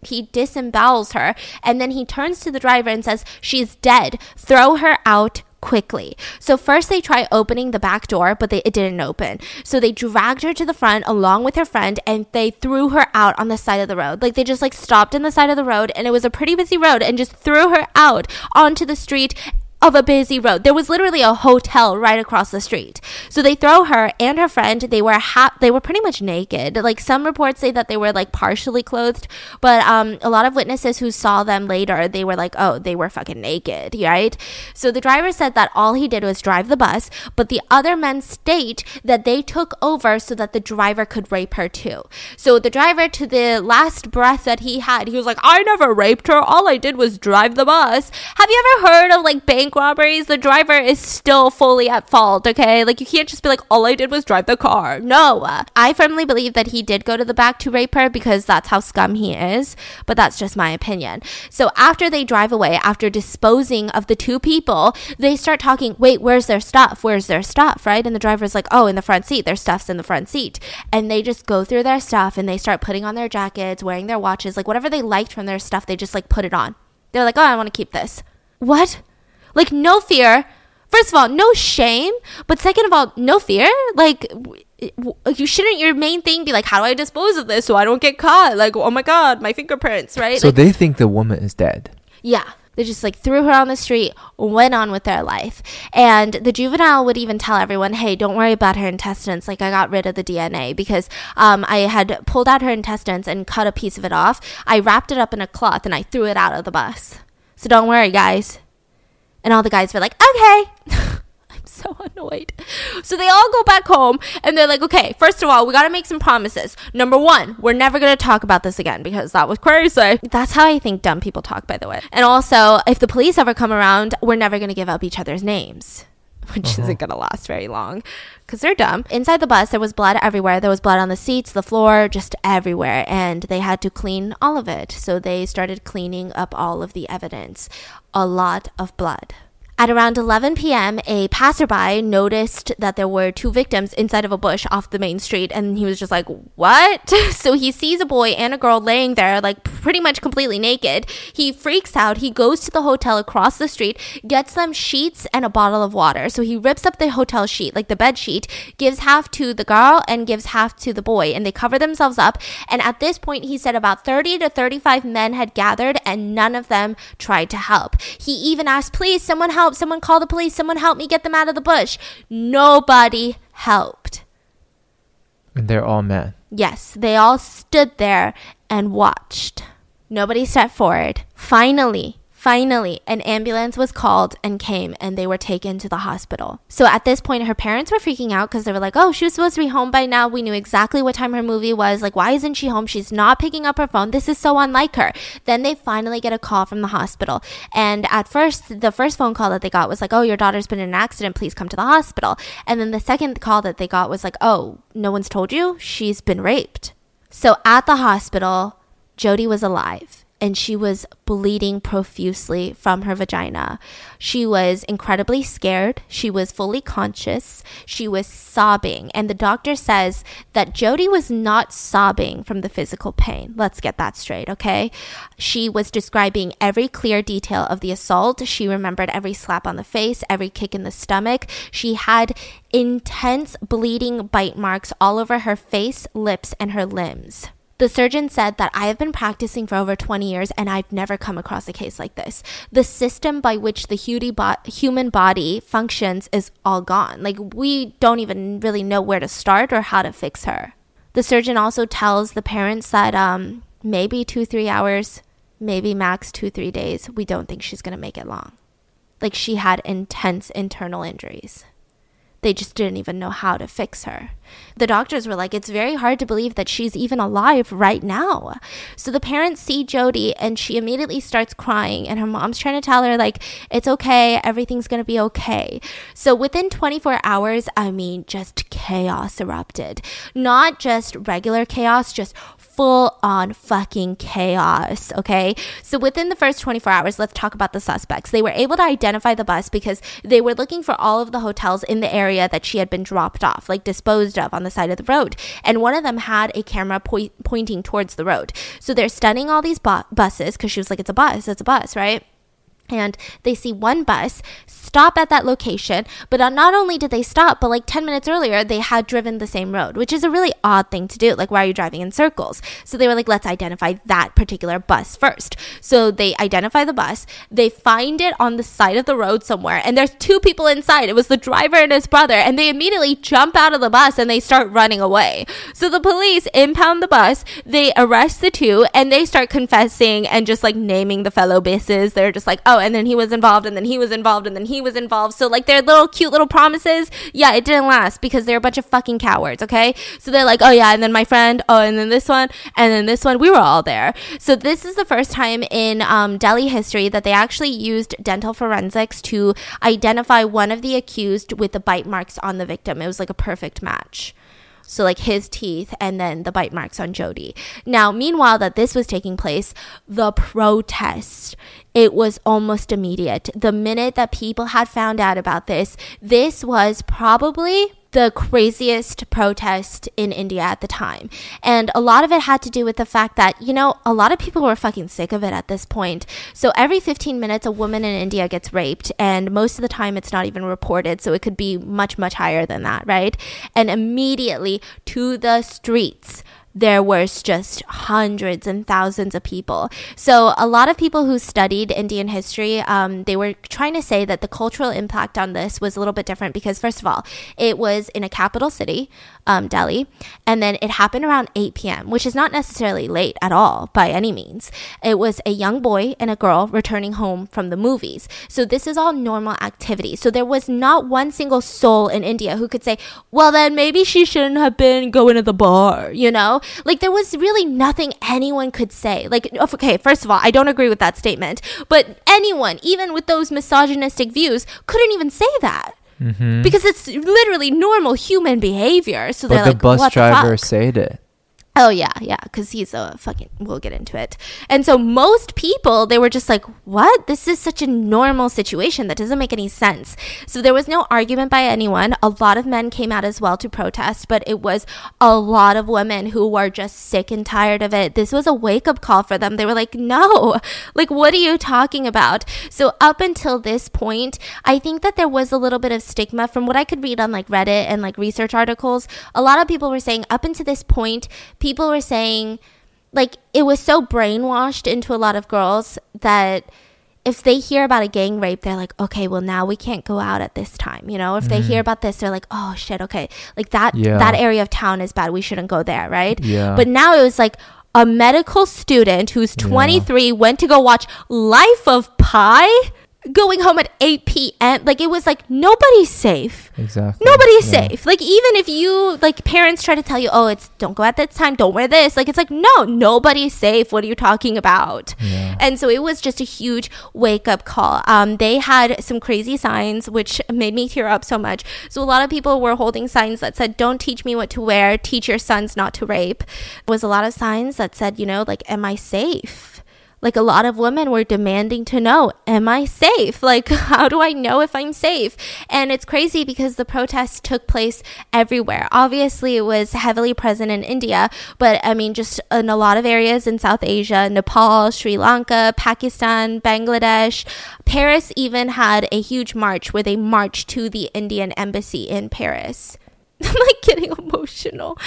He disembowels her and then he turns to the driver and says, She's dead. Throw her out quickly. So first they try opening the back door, but they, it didn't open. So they dragged her to the front along with her friend and they threw her out on the side of the road. Like they just like stopped in the side of the road and it was a pretty busy road and just threw her out onto the street of a busy road. There was literally a hotel right across the street. So they throw her and her friend. They were ha- they were pretty much naked. Like some reports say that they were like partially clothed, but um, a lot of witnesses who saw them later, they were like, oh, they were fucking naked, right? So the driver said that all he did was drive the bus, but the other men state that they took over so that the driver could rape her too. So the driver, to the last breath that he had, he was like, I never raped her. All I did was drive the bus. Have you ever heard of like bank robberies, the driver is still fully at fault, okay? Like, you can't just be like, all I did was drive the car. No. I firmly believe that he did go to the back to rape her because that's how scum he is, but that's just my opinion. So, after they drive away, after disposing of the two people, they start talking, wait, where's their stuff? Where's their stuff, right? And the driver's like, oh, in the front seat. Their stuff's in the front seat. And they just go through their stuff and they start putting on their jackets, wearing their watches, like whatever they liked from their stuff, they just like put it on. They're like, oh, I want to keep this. What? Like, no fear. First of all, no shame. But second of all, no fear. Like, you shouldn't your main thing be like, how do I dispose of this so I don't get caught? Like, oh my God, my fingerprints, right? So like, they think the woman is dead. Yeah. They just like threw her on the street, went on with their life. And the juvenile would even tell everyone, hey, don't worry about her intestines. Like, I got rid of the DNA because um, I had pulled out her intestines and cut a piece of it off. I wrapped it up in a cloth and I threw it out of the bus. So don't worry, guys. And all the guys were like, okay. *laughs* I'm so annoyed. So they all go back home and they're like, okay, first of all, we got to make some promises. Number one, we're never going to talk about this again because that was crazy. That's how I think dumb people talk, by the way. And also, if the police ever come around, we're never going to give up each other's names *laughs* which uh-huh. isn't going to last very long because they're dumb. Inside the bus, there was blood everywhere. There was blood on the seats, the floor, just everywhere. And they had to clean all of it. So they started cleaning up all of the evidence. A lot of blood. At around 11 p.m., a passerby noticed that there were two victims inside of a bush off the main street, and he was just like, What? *laughs* So he sees a boy and a girl laying there, like pretty much completely naked. He freaks out. He goes to the hotel across the street, gets them sheets and a bottle of water. So he rips up the hotel sheet, like the bed sheet, gives half to the girl and gives half to the boy, and they cover themselves up. And at this point, he said about 30 to 35 men had gathered, and none of them tried to help. He even asked, Please, someone help help. Someone call the police. Someone help me get them out of the bush. Nobody helped. And they're all men. Yes, they all stood there and watched. Nobody stepped forward. Finally, Finally, an ambulance was called and came, and they were taken to the hospital. So at this point, her parents were freaking out because they were like, oh, she was supposed to be home by now. We knew exactly what time her movie was. Like, why isn't she home? She's not picking up her phone. This is so unlike her. Then they finally get a call from the hospital. And at first, the first phone call that they got was like, oh, your daughter's been in an accident. Please come to the hospital. And then the second call that they got was like, oh, no one's told you? She's been raped. So at the hospital, Jyoti was alive and she was bleeding profusely from her vagina. She was incredibly scared. She was fully conscious. She was sobbing. And the doctor says that Jyoti was not sobbing from the physical pain. Let's get that straight, okay? She was describing every clear detail of the assault. She remembered every slap on the face, every kick in the stomach. She had intense bleeding bite marks all over her face, lips, and her limbs. The surgeon said that I have been practicing for over 20 years and I've never come across a case like this. The system by which the human body functions is all gone. Like, we don't even really know where to start or how to fix her. The surgeon also tells the parents that um, maybe two, three hours, maybe max two, three days. We don't think she's going to make it long. Like, she had intense internal injuries. They just didn't even know how to fix her. The doctors were like, it's very hard to believe that she's even alive right now. So the parents see Jyoti and she immediately starts crying, and her mom's trying to tell her, like, it's okay, everything's gonna be okay. So within 24 hours, I mean, just chaos erupted. Not just regular chaos, just full on fucking chaos. Okay. So within the first 24 hours, let's talk about the suspects. They were able to identify the bus because they were looking for all of the hotels in the area that she had been dropped off, like disposed of on the side of the road. And one of them had a camera po- pointing towards the road. So they're studying all these bu- buses because she was like, it's a bus, it's a bus, right? and they see one bus stop at that location but uh, not only did they stop but like 10 minutes earlier they had driven the same road which is a really odd thing to do. Like why are you driving in circles? So they were like let's identify that particular bus first. So they identify the bus. They find it on the side of the road somewhere and there's two people inside. It was the driver and his brother and they immediately jump out of the bus and they start running away. So the police impound the bus they arrest the two and they start confessing and just like naming the fellow buses they're just like oh and then he was involved, and then he was involved, and then he was involved. So, like, their little cute little promises, yeah, it didn't last because they're a bunch of fucking cowards, okay? So they're like, oh, yeah, and then my friend, oh, and then this one, and then this one, we were all there. So, this is the first time in um, Delhi history that they actually used dental forensics to identify one of the accused with the bite marks on the victim. It was like a perfect match. So, like his teeth and then the bite marks on Jyoti. Now, meanwhile, that this was taking place, the protest, it was almost immediate. The minute that people had found out about this, this was probably the craziest protest in India at the time. And a lot of it had to do with the fact that, you know, a lot of people were fucking sick of it at this point. So every 15 minutes, a woman in India gets raped, and most of the time it's not even reported. So it could be much, much higher than that, right? And immediately to the streets there was just hundreds and thousands of people. So a lot of people who studied Indian history, um, they were trying to say that the cultural impact on this was a little bit different because first of all, it was in a capital city um, Delhi. And then it happened around 8 p.m., which is not necessarily late at all by any means. It was a young boy and a girl returning home from the movies. So this is all normal activity. So there was not one single soul in India who could say, well, then maybe she shouldn't have been going to the bar, you know? Like there was really nothing anyone could say. Like, okay, first of all, I don't agree with that statement, but anyone, even with those misogynistic views, couldn't even say that. Mm-hmm. Because it's literally normal human behavior. So but they're the like, bus driver the said it. Oh yeah, yeah, because he's a fucking. We'll get into it. And so most people, they were just like, "What? This is such a normal situation that doesn't make any sense." So there was no argument by anyone. A lot of men came out as well to protest, but it was a lot of women who were just sick and tired of it. This was a wake up call for them. They were like, "No, like what are you talking about?" So up until this point, I think that there was a little bit of stigma from what I could read on like Reddit and like research articles. A lot of people were saying up until this point people were saying like it was so brainwashed into a lot of girls that if they hear about a gang rape, they're like, okay, well now we can't go out at this time. You know, if mm they hear mm-hmm. about this, they're like, oh shit, okay, like that yeah. that area of town is bad. We shouldn't go there, right? Yeah. But now it was like, a medical student who's 23 went to go watch Life of Pi going home at 8 p.m. Like it was like nobody's safe. Exactly. Nobody's Yeah. safe. Like even if you like parents try to tell you, "Oh, it's don't go at this time, don't wear this." Like it's like, "No, nobody's safe. What are you talking about?" Yeah. And so it was just a huge wake up call. Um, they had some crazy signs, which made me tear up so much. So a lot of people were holding signs that said, "Don't teach me what to wear. Teach your sons not to rape." There was a lot of signs that said, you know, like, "Am I safe?" Like a lot of women were demanding to know, am I safe? *laughs* Like, how do I know if I'm safe? And it's crazy because the protests took place everywhere. Obviously, it was heavily present in India, but I mean, just in a lot of areas in South Asia, Nepal, Sri Lanka, Pakistan, Bangladesh. Paris even had a huge march where they marched to the Indian embassy in Paris. *laughs* I'm like getting emotional.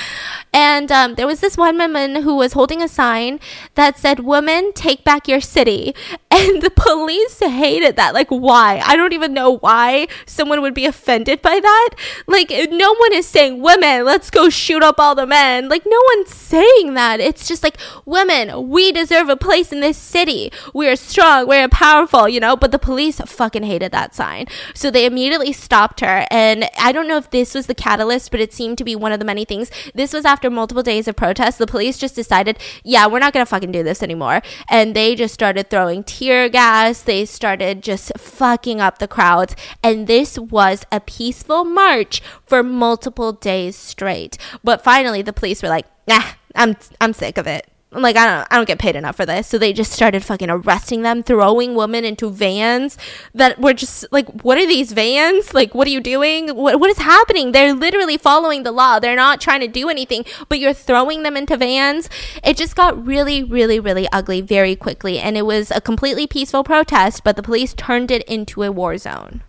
And um, there was this one woman who was holding a sign that said, Women, take back your city. *laughs* And the police hated that. Like, why? I don't even know why someone would be offended by that. Like, no one is saying, Women, let's go shoot up all the men. Like, no one's saying that. It's just like, Women, we deserve a place in this city. We're strong, we're powerful, you know? But the police fucking hated that sign. So they immediately stopped her. And I don't know if this was the catalyst, but it seemed to be one of the many things. This was after multiple days of protests. The police just decided, yeah, we're not going to fucking do this anymore. And they just started throwing tear gas. They started just fucking up the crowds. And this was a peaceful march for multiple days straight. But finally, the police were like, nah, I'm, I'm sick of it. Like, I don't, I don't get paid enough for this. So they just started fucking arresting them, throwing women into vans that were just like, what are these vans? Like, what are you doing? What, what is happening? They're literally following the law. They're not trying to do anything, but you're throwing them into vans. It just got really, really, really ugly very quickly. And it was a completely peaceful protest, but the police turned it into a war zone.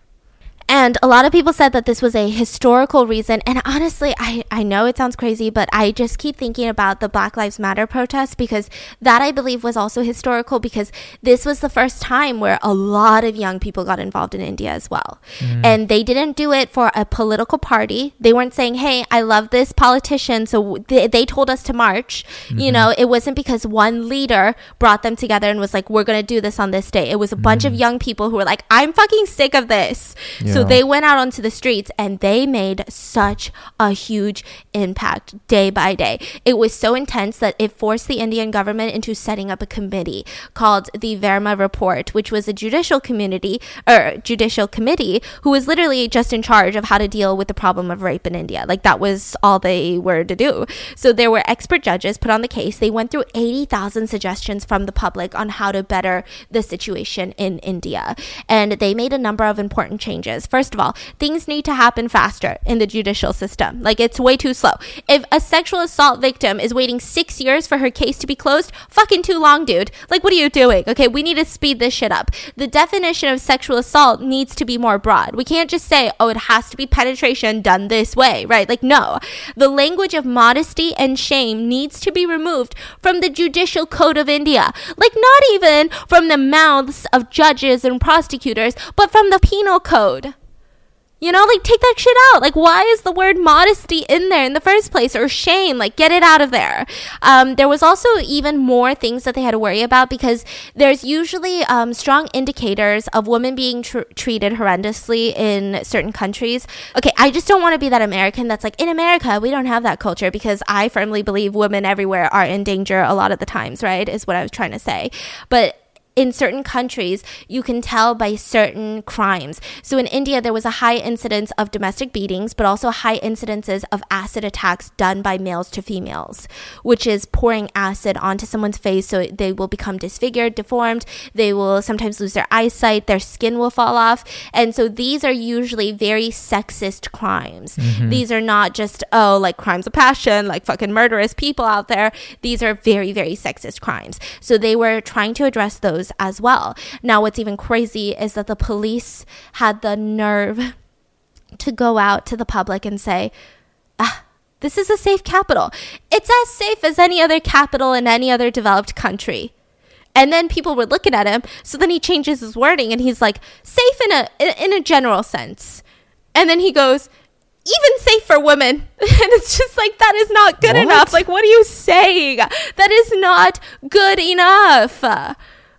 And a lot of people said that this was a historical reason. And honestly, I, I know it sounds crazy, but I just keep thinking about the Black Lives Matter protests because that I believe was also historical because this was the first time where a lot of young people got involved in India as well. Mm. And they didn't do it for a political party. They weren't saying, hey, I love this politician, so they, they told us to march. You mm-hmm. know, it wasn't because one leader brought them together and was like, we're going to do this on this day. It was a bunch of mm. young people who were like, I'm fucking sick of this. So Yeah. they went out onto the streets and they made such a huge impact day by day. It was so intense that it forced the Indian government into setting up a committee called the Verma Report, which was a judicial community or judicial committee who was literally just in charge of how to deal with the problem of rape in India. Like that was all they were to do. So there were expert judges put on the case. They went through 80,000 suggestions from the public on how to better the situation in India. And they made a number of important changes. First of all, things need to happen faster in the judicial system. Like it's way too slow. If a sexual assault victim is waiting six years for her case to be closed, fucking too long, dude. Like, what are you doing? Okay, we need to speed this shit up. The definition of sexual assault needs to be more broad. We can't just say, oh, it has to be penetration done this way, right? Like, no. The language of modesty and shame needs to be removed from the judicial code of India. Like, not even from the mouths of judges and prosecutors, but from the penal code. You know, like take that shit out. Like, why is the word modesty in there in the first place or shame? Like, get it out of there. Um, there was also even more things that they had to worry about because there's usually um, strong indicators of women being tr- treated horrendously in certain countries. Okay, I just don't want to be that American that's like, in America, we don't have that culture because I firmly believe women everywhere are in danger a lot of the times, right? Is what I was trying to say. But in certain countries, you can tell by certain crimes. So in India, there was a high incidence of domestic beatings, but also high incidences of acid attacks done by males to females, which is pouring acid onto someone's face so they will become disfigured, deformed. They will sometimes lose their eyesight, their skin will fall off. And so these are usually very sexist crimes. Mm-hmm. These are not just, oh, like crimes of passion, like fucking murderous people out there. These are very, very sexist crimes. So they were trying to address those as well. Now, what's even crazy is that the police had the nerve to go out to the public and say, ah, this is a safe capital. It's as safe as any other capital in any other developed country. And then people were looking at him. So then he changes his wording and he's like, safe in a in a general sense. And then he goes, even safe for women. *laughs* And it's just like that is not good. good What? enough. Like, what are you saying? That is not good enough.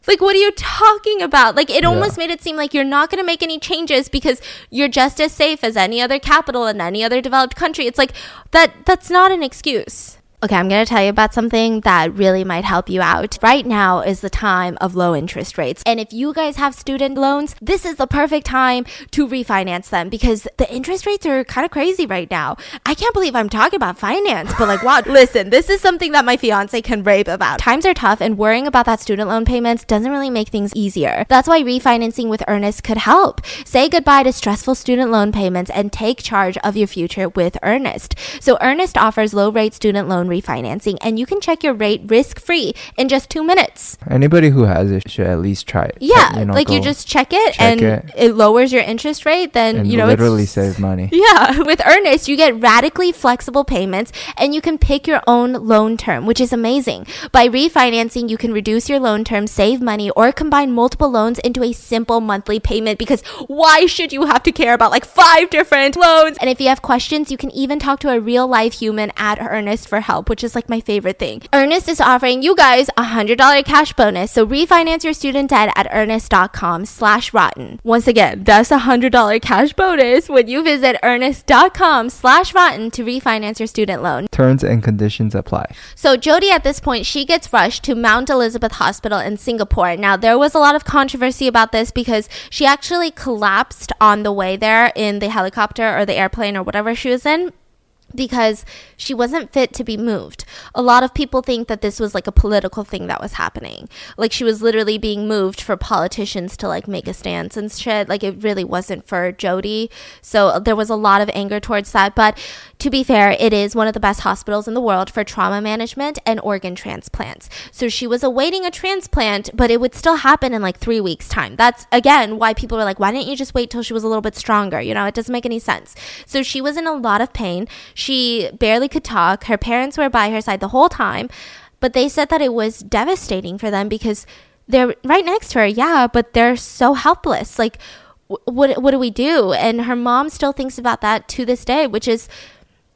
Like, what are you talking about? Like, it Yeah. almost made it seem like you're not going to make any changes because you're just as safe as any other capital in any other developed country. It's like that. That's not an excuse. Okay, I'm going to tell you about something that really might help you out. Right now is the time of low interest rates. And if you guys have student loans, this is the perfect time to refinance them because the interest rates are kind of crazy right now. I can't believe I'm talking about finance, but like, wow, *laughs* listen, this is something that my fiance can rave about. Times are tough and worrying about that student loan payments doesn't really make things easier. That's why refinancing with Earnest could help. Say goodbye to stressful student loan payments and take charge of your future with Earnest. So Earnest offers low rate student loan refinancing and you can check your rate risk free in just two minutes. Anybody who has it should at least try it. Yeah, You know, like you just check it check and it. it. lowers your interest rate, then and you know literally save money. *laughs* yeah, with Earnest, you get radically flexible payments and you can pick your own loan term, which is amazing. By refinancing, you can reduce your loan term, save money, or combine multiple loans into a simple monthly payment because why should you have to care about like five different loans? And if you have questions, you can even talk to a real life human at Earnest for help, which is like my favorite thing. Earnest is offering you guys a $100 cash bonus, so refinance your student debt at earnest.com slash rotten. Once again, that's a $100 cash bonus when you visit earnest.com slash rotten to refinance your student loan. Terms and conditions apply. So Jyoti at this point, she gets rushed to Mount Elizabeth Hospital in Singapore. Now there was a lot of controversy about this because she actually collapsed on the way there in the helicopter or the airplane or whatever she was in because she wasn't fit to be moved. A lot of people think that this was like a political thing that was happening. Like she was literally being moved for politicians to like make a stance and shit. Like it really wasn't for Jyoti. So uh, there was a lot of anger towards that. But to be fair, it is one of the best hospitals in the world for trauma management and organ transplants. So she was awaiting a transplant, but it would still happen in like three weeks' time. That's again why people were like, why didn't you just wait till she was a little bit stronger? You know, it doesn't make any sense. So she was in a lot of pain. Barely could talk. Her parents were by her side the whole time, but they said that it was devastating for them because they're right next to her, yeah, but they're so helpless. Like, what what do we do? And her mom still thinks about that to this day, which is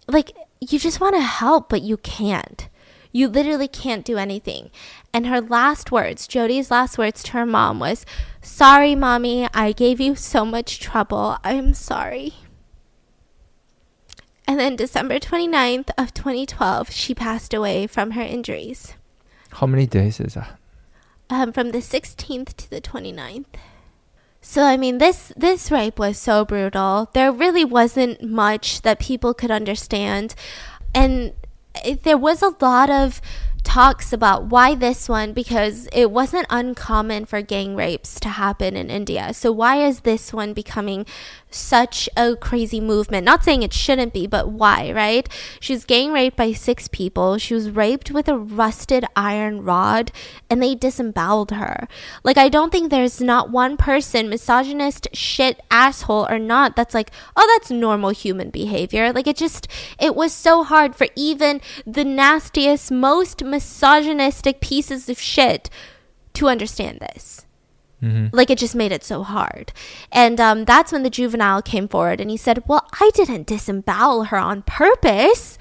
like you just want to help, but you can't. You literally can't do anything. And her last words, Jyoti's last words to her mom was, "Sorry, mommy, I gave you so much trouble. I'm sorry." And then December 29th of 2012, she passed away from her injuries. How many days is that? Um, from the 16th to the 29th. So I mean this this rape was so brutal. There really wasn't much that people could understand. And it, there was a lot of talks about why this one because it wasn't uncommon for gang rapes to happen in India. So why is this one becoming such a crazy movement? Not saying it shouldn't be, but why, right? She was gang raped by six people. She was raped with a rusted iron rod and they disemboweled her. Like I don't think there's not one person, misogynist, shit, asshole or not, that's like, oh, that's normal human behavior. Like it just, it was so hard for even the nastiest, most misogynistic pieces of shit to understand this. Like it just made it so hard. And um, that's when the juvenile came forward and he said, Well, I didn't disembowel her on purpose.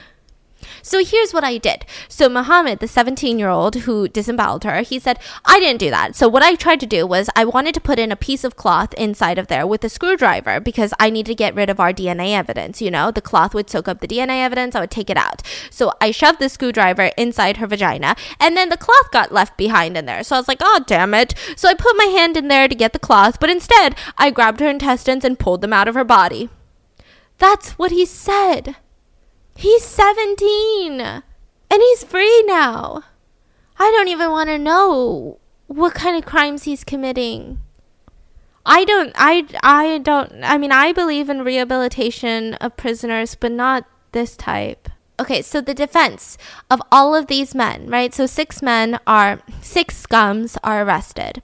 So here's what I did. So Muhammad, the 17 year old who disemboweled her, he said, I didn't do that. So what I tried to do was I wanted to put in a piece of cloth inside of there with a screwdriver because I needed to get rid of our DNA evidence. You know, the cloth would soak up the DNA evidence, I would take it out. So I shoved the screwdriver inside her vagina and then the cloth got left behind in there. So I was like, oh, damn it. So I put my hand in there to get the cloth, but instead I grabbed her intestines and pulled them out of her body. That's what he said. He's 17 and he's free now. I don't even want to know what kind of crimes he's committing. I don't I I don't I mean I believe in rehabilitation of prisoners but not this type. Okay, so the defense of all of these men, right? So six men are six scums are arrested.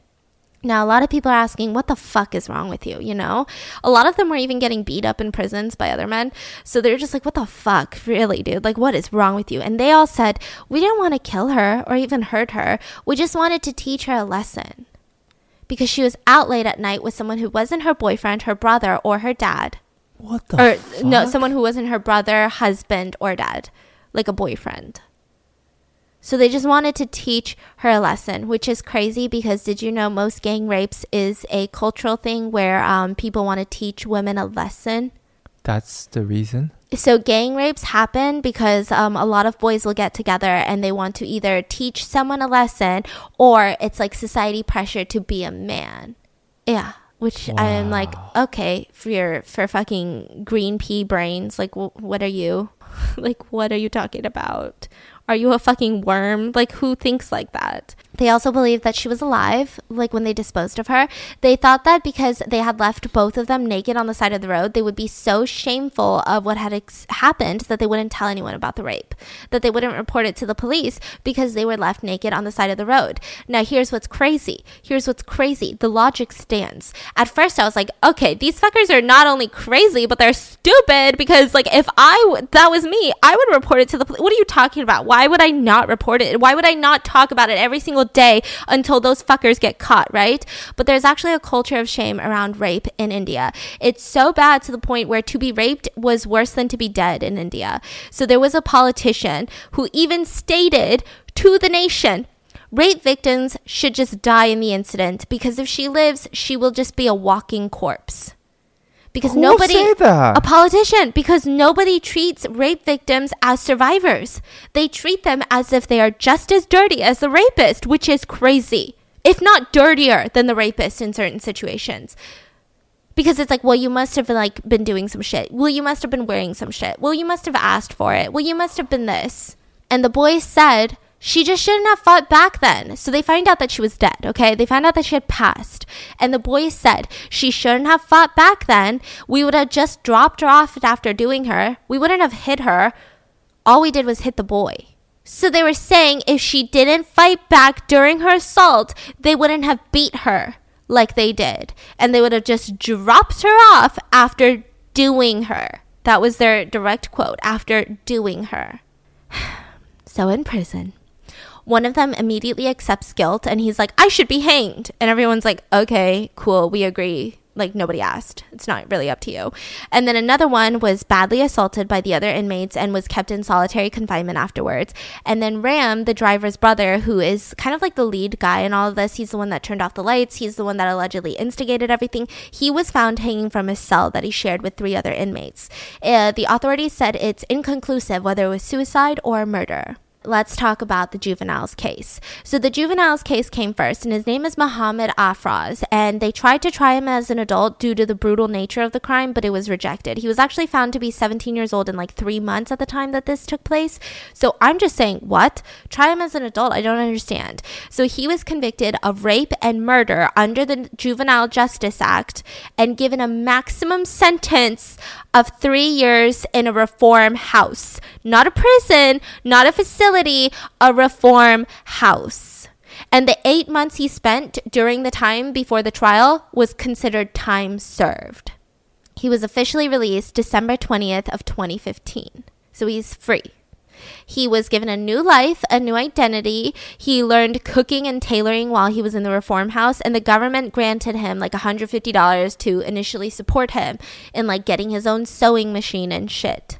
Now, a lot of people are asking, what the fuck is wrong with you? You know, a lot of them were even getting beat up in prisons by other men. So they're just like, what the fuck? Really, dude? Like, what is wrong with you? And they all said, we didn't want to kill her or even hurt her. We just wanted to teach her a lesson. Because she was out late at night with someone who wasn't her boyfriend, her brother, or her dad. What the Or, fuck? no, someone who wasn't her brother, husband, or dad. like a boyfriend. So they just wanted to teach her a lesson, which is crazy because did you know most gang rapes is a cultural thing where um, people want to teach women a lesson? That's the reason. So gang rapes happen because um, a lot of boys will get together and they want to either teach someone a lesson or it's like society pressure to be a man. Yeah, which I'm like, okay, for your for fucking green pea brains, like wh- what are you? *laughs* like what are you talking about? Are you a fucking worm? Like, who thinks like that? They also believed that she was alive, like when they disposed of her. They thought that because they had left both of them naked on the side of the road, they would be so shameful of what had ex- happened that they wouldn't tell anyone about the rape, that they wouldn't report it to the police because they were left naked on the side of the road. Now, here's what's crazy. Here's what's crazy. The logic stands. At first, I was like, okay, these fuckers are not only crazy, but they're stupid because, like, if I, w- that was me, I would report it to the police. What are you talking about? Why would I not report it? Why would I not talk about it every single day until those fuckers get caught, right? But there's actually a culture of shame around rape in India. It's so bad to the point where to be raped was worse than to be dead in India. So there was a politician who even stated to the nation, rape victims should just die in the incident because if she lives, she will just be a walking corpse. Because Who nobody say that? a politician because nobody treats rape victims as survivors. They treat them as if they are just as dirty as the rapist, which is crazy. If not dirtier than the rapist in certain situations. Because it's like, well, you must have like been doing some shit. Well, you must have been wearing some shit. Well, you must have asked for it. Well, you must have been this. And the boy said she just shouldn't have fought back then. So they find out that she was dead, okay? They found out that she had passed. And the boy said she shouldn't have fought back then. We would have just dropped her off after doing her. We wouldn't have hit her. All we did was hit the boy. So they were saying if she didn't fight back during her assault, they wouldn't have beat her like they did. And they would have just dropped her off after doing her. That was their direct quote after doing her. *sighs* So in prison, one of them immediately accepts guilt and he's like, I should be hanged. And everyone's like, okay, cool, we agree. Like, nobody asked. It's not really up to you. And then another one was badly assaulted by the other inmates and was kept in solitary confinement afterwards. And then Ram, the driver's brother, who is kind of like the lead guy in all of this, he's the one that turned off the lights, he's the one that allegedly instigated everything. He was found hanging from his cell that he shared with three other inmates. Uh, the authorities said it's inconclusive whether it was suicide or murder let's talk about the juveniles case. So the juveniles case came first, and his name is Muhammad Afraz, and they tried to try him as an adult due to the brutal nature of the crime, but it was rejected. He was actually found to be 17 years old in like three months at the time that this took place. So I'm just saying, what? Try him as an adult? I don't understand. So he was convicted of rape and murder under the Juvenile Justice Act and given a maximum sentence of three years in a reform house, not a prison, not a facility, a reform house. And the eight months he spent during the time before the trial was considered time served. He was officially released December 20th of 2015. So he's free. He was given a new life, a new identity. He learned cooking and tailoring while he was in the reform house, and the government granted him like $150 to initially support him in like getting his own sewing machine and shit.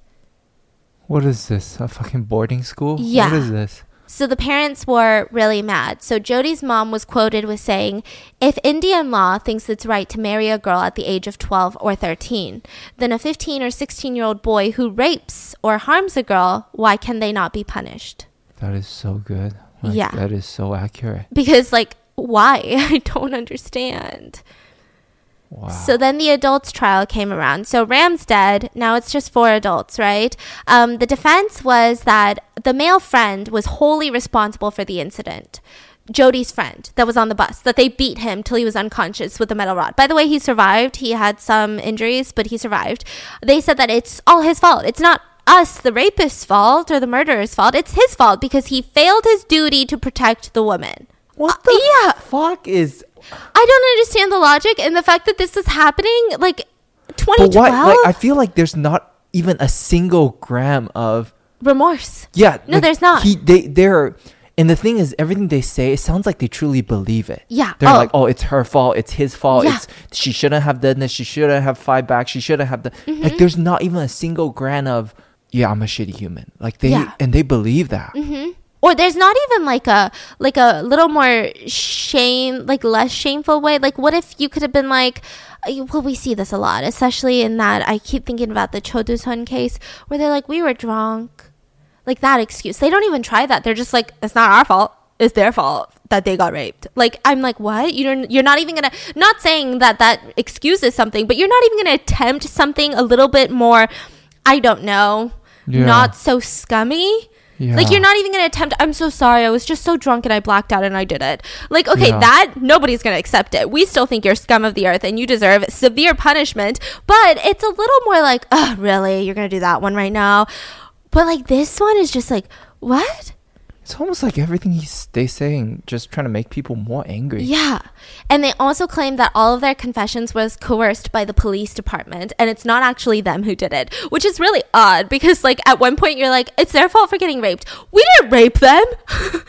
What is this? A fucking boarding school? Yeah. What is this? So the parents were really mad. So Jyoti's mom was quoted with saying, If Indian law thinks it's right to marry a girl at the age of 12 or 13, then a 15 or 16 year old boy who rapes or harms a girl, why can they not be punished? That is so good. Like, Yeah. That is so accurate. Because, like, why? *laughs* I don't understand. Wow. So then the adults trial came around. So Ram's dead. Now it's just four adults, right? Um, the defense was that the male friend was wholly responsible for the incident. Jyoti's friend that was on the bus, that they beat him till he was unconscious with a metal rod. By the way, he survived. He had some injuries, but he survived. They said that it's all his fault. It's not us, the rapist's fault or the murderer's fault. It's his fault because he failed his duty to protect the woman. what the yeah. fuck is? I don't understand the logic and the fact that this is happening like But 2012 why? Like, I feel like there's not even a single gram of remorse. yeah. No, like, there's not. He they they're. And the thing is, everything they say, it sounds like they truly believe it. Yeah. They're Oh. like, oh, it's her fault. It's his fault. Yeah. It's she shouldn't have done this. She shouldn't have fight back. She shouldn't have done. Mm-hmm. Like, there's not even a single gram of yeah, I'm a shitty human. Like they Yeah. and they believe that. Or there's not even like a like a little more shame like less shameful way. Like what if you could have been like well we see this a lot especially in that i keep thinking about the Cho Doo-soon case where they're like we were drunk. Like that excuse. They don't even try that. They're just like it's not our fault. It's their fault that they got raped. Like i'm like what? You're you're not even gonna not saying that that excuses something but you're not even gonna attempt something a little bit more i don't know Yeah. not so scummy Yeah. like you're not even gonna attempt. I'm so sorry. I was just so drunk and I blacked out and I did it. Like okay, Yeah. that nobody's gonna accept it. We still think you're scum of the earth and you deserve severe punishment. But it's a little more like, oh, really? You're gonna do that one right now? But like this one is just like, what? It's almost like everything he's they saying just trying to make people more angry. Yeah. And they also claim that all of their confessions was coerced by the police department and it's not actually them who did it, which is really odd because like at one point you're like it's their fault for getting raped. We didn't rape them. *laughs*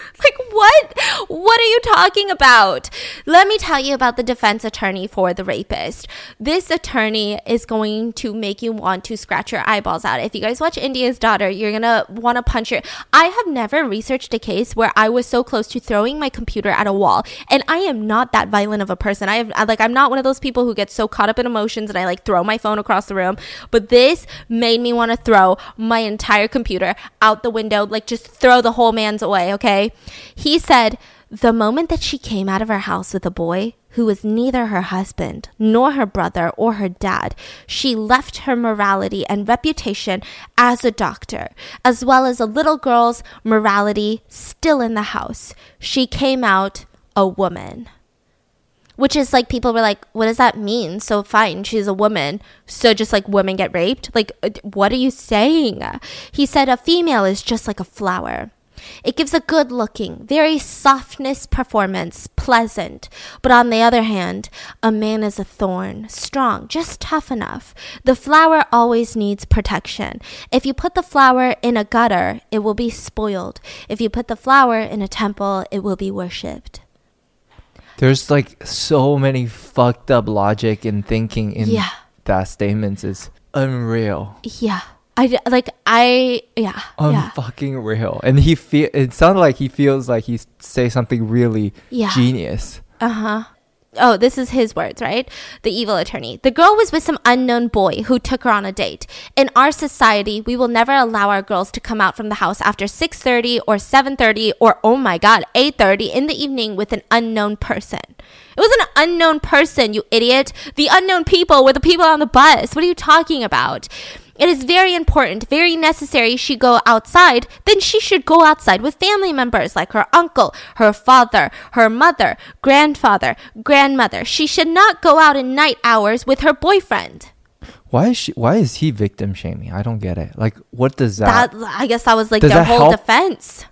what? What are you talking about? Let me tell you about the defense attorney for the rapist. This attorney is going to make you want to scratch your eyeballs out. If you guys watch India's Daughter, you're going to want to punch your I have never researched a case where I was so close to throwing my computer at a wall. And I am not that violent of a person. I have, like, I'm not one of those people who gets so caught up in emotions and I like throw my phone across the room. But this made me want to throw my entire computer out the window, like just throw the whole man's away, okay? He said the moment that she came out of her house with a boy who was neither her husband nor her brother or her dad, she left her morality and reputation as a doctor, as well as a little girl's morality still in the house. She came out a woman. Which is like people were like, what does that mean? So fine, she's a woman. So just like women get raped? Like, uh, what are you saying? He said a female is just like a flower. It gives a good looking, very softness performance, pleasant. But on the other hand, a man is a thorn, strong, just tough enough. The flower always needs protection. If you put the flower in a gutter, it will be spoiled. If you put the flower in a temple, it will be worshipped. There's like so many fucked up logic and thinking in Yeah. that statements is unreal. Yeah. I like I yeah. yeah. Unfucking real. And he feel it sounded like he feels like he say something really Yeah. genius. Uh-huh. Oh, this is his words, right? The evil attorney. The girl was with some unknown boy who took her on a date. In our society, we will never allow our girls to come out from the house after 6:30 or 7:30 or oh my god, 8:30 in the evening with an unknown person. It was an unknown person, you idiot. The unknown people were the people on the bus. What are you talking about? It is very important, very necessary she go outside, then she should go outside with family members like her uncle, her father, her mother, grandfather, grandmother. She should not go out in night hours with her boyfriend. Why is she why is he victim shaming? I don't get it. Like what does that That I guess that was like their whole help? defense.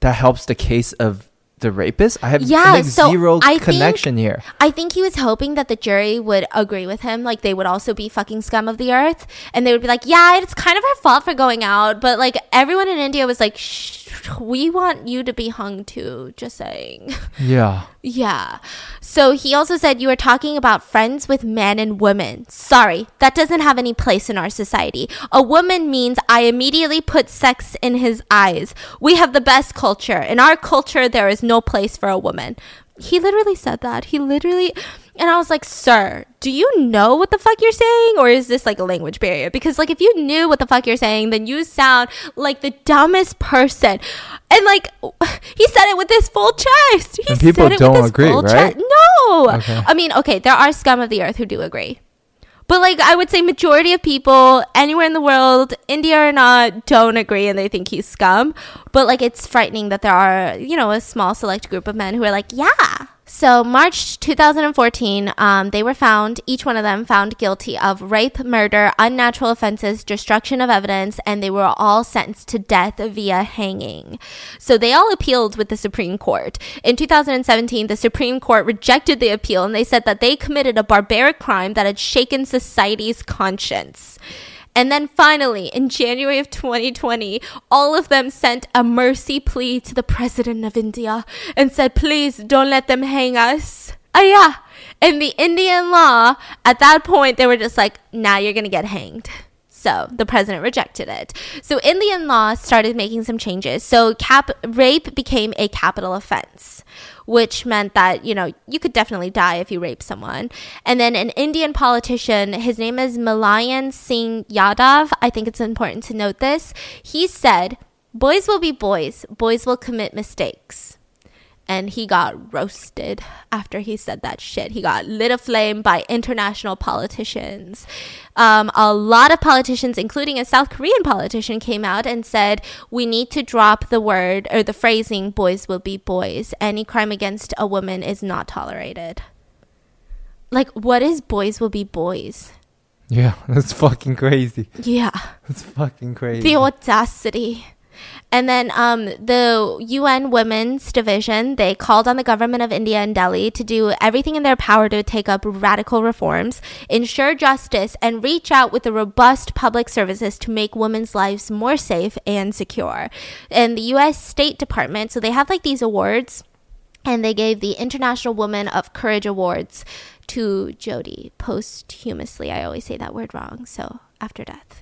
that helps the case of the rapist? I have Yeah, like so zero I think- connection here. I think he was hoping that the jury would agree with him, like they would also be fucking scum of the earth, and they would be like, "Yeah, it's kind of her fault for going out," but like everyone in India was like, Shh, "We want you to be hung too." Just saying. Yeah. *laughs* Yeah. So he also said you were talking about friends with men and women. Sorry, that doesn't have any place in our society. A woman means I immediately put sex in his eyes. We have the best culture. In our culture, there is no place for a woman. He literally said that. He literally. And I was like, sir, do you know what the fuck you're saying? Or is this like a language barrier? Because, like, if you knew what the fuck you're saying, then you sound like the dumbest person. And, like, *laughs* he said it with his full chest. He And people said it don't with his agree, full right? chest. No. Okay. I mean, okay, there are scum of the earth who do agree. But like I would say majority of people anywhere in the world, India or not, don't agree and they think he's scum. But like it's frightening that there are, you know, a small select group of men who are like, yeah. So March 2014, um, they were found, each one of them found guilty of rape, murder, unnatural offenses, destruction of evidence, and they were all sentenced to death via hanging. So they all appealed with the Supreme Court. In 2017, the Supreme Court rejected the appeal and they said that they committed a barbaric crime that had shaken society's conscience. And then finally, in January of 2020, all of them sent a mercy plea to the President of India and said, please don't let them hang us. Ah, yeah. In the Indian law, at that point, they were just like, now you're going to get hanged. So the president rejected it. So Indian law started making some changes. So cap rape became a capital offense, which meant that, you know, you could definitely die if you rape someone. And then an Indian politician, his name is Mulayam Singh Yadav. I think it's important to note this. He said, boys will be boys. Boys will commit mistakes and he got roasted after he said that shit. He got lit aflame by international politicians. Um, a lot of politicians, including a South Korean politician, came out and said, We need to drop the word or the phrasing, boys will be boys. Any crime against a woman is not tolerated. Like, what is boys will be boys? Yeah, *laughs* that's fucking crazy. Yeah. That's fucking crazy. The audacity. And then um, the UN Women's Division, they called on the government of India and Delhi to do everything in their power to take up radical reforms, ensure justice, and reach out with the robust public services to make women's lives more safe and secure. And the US State Department, so they have like these awards, and they gave the International Woman of Courage Awards to Jyoti posthumously. I always say that word wrong, so after death.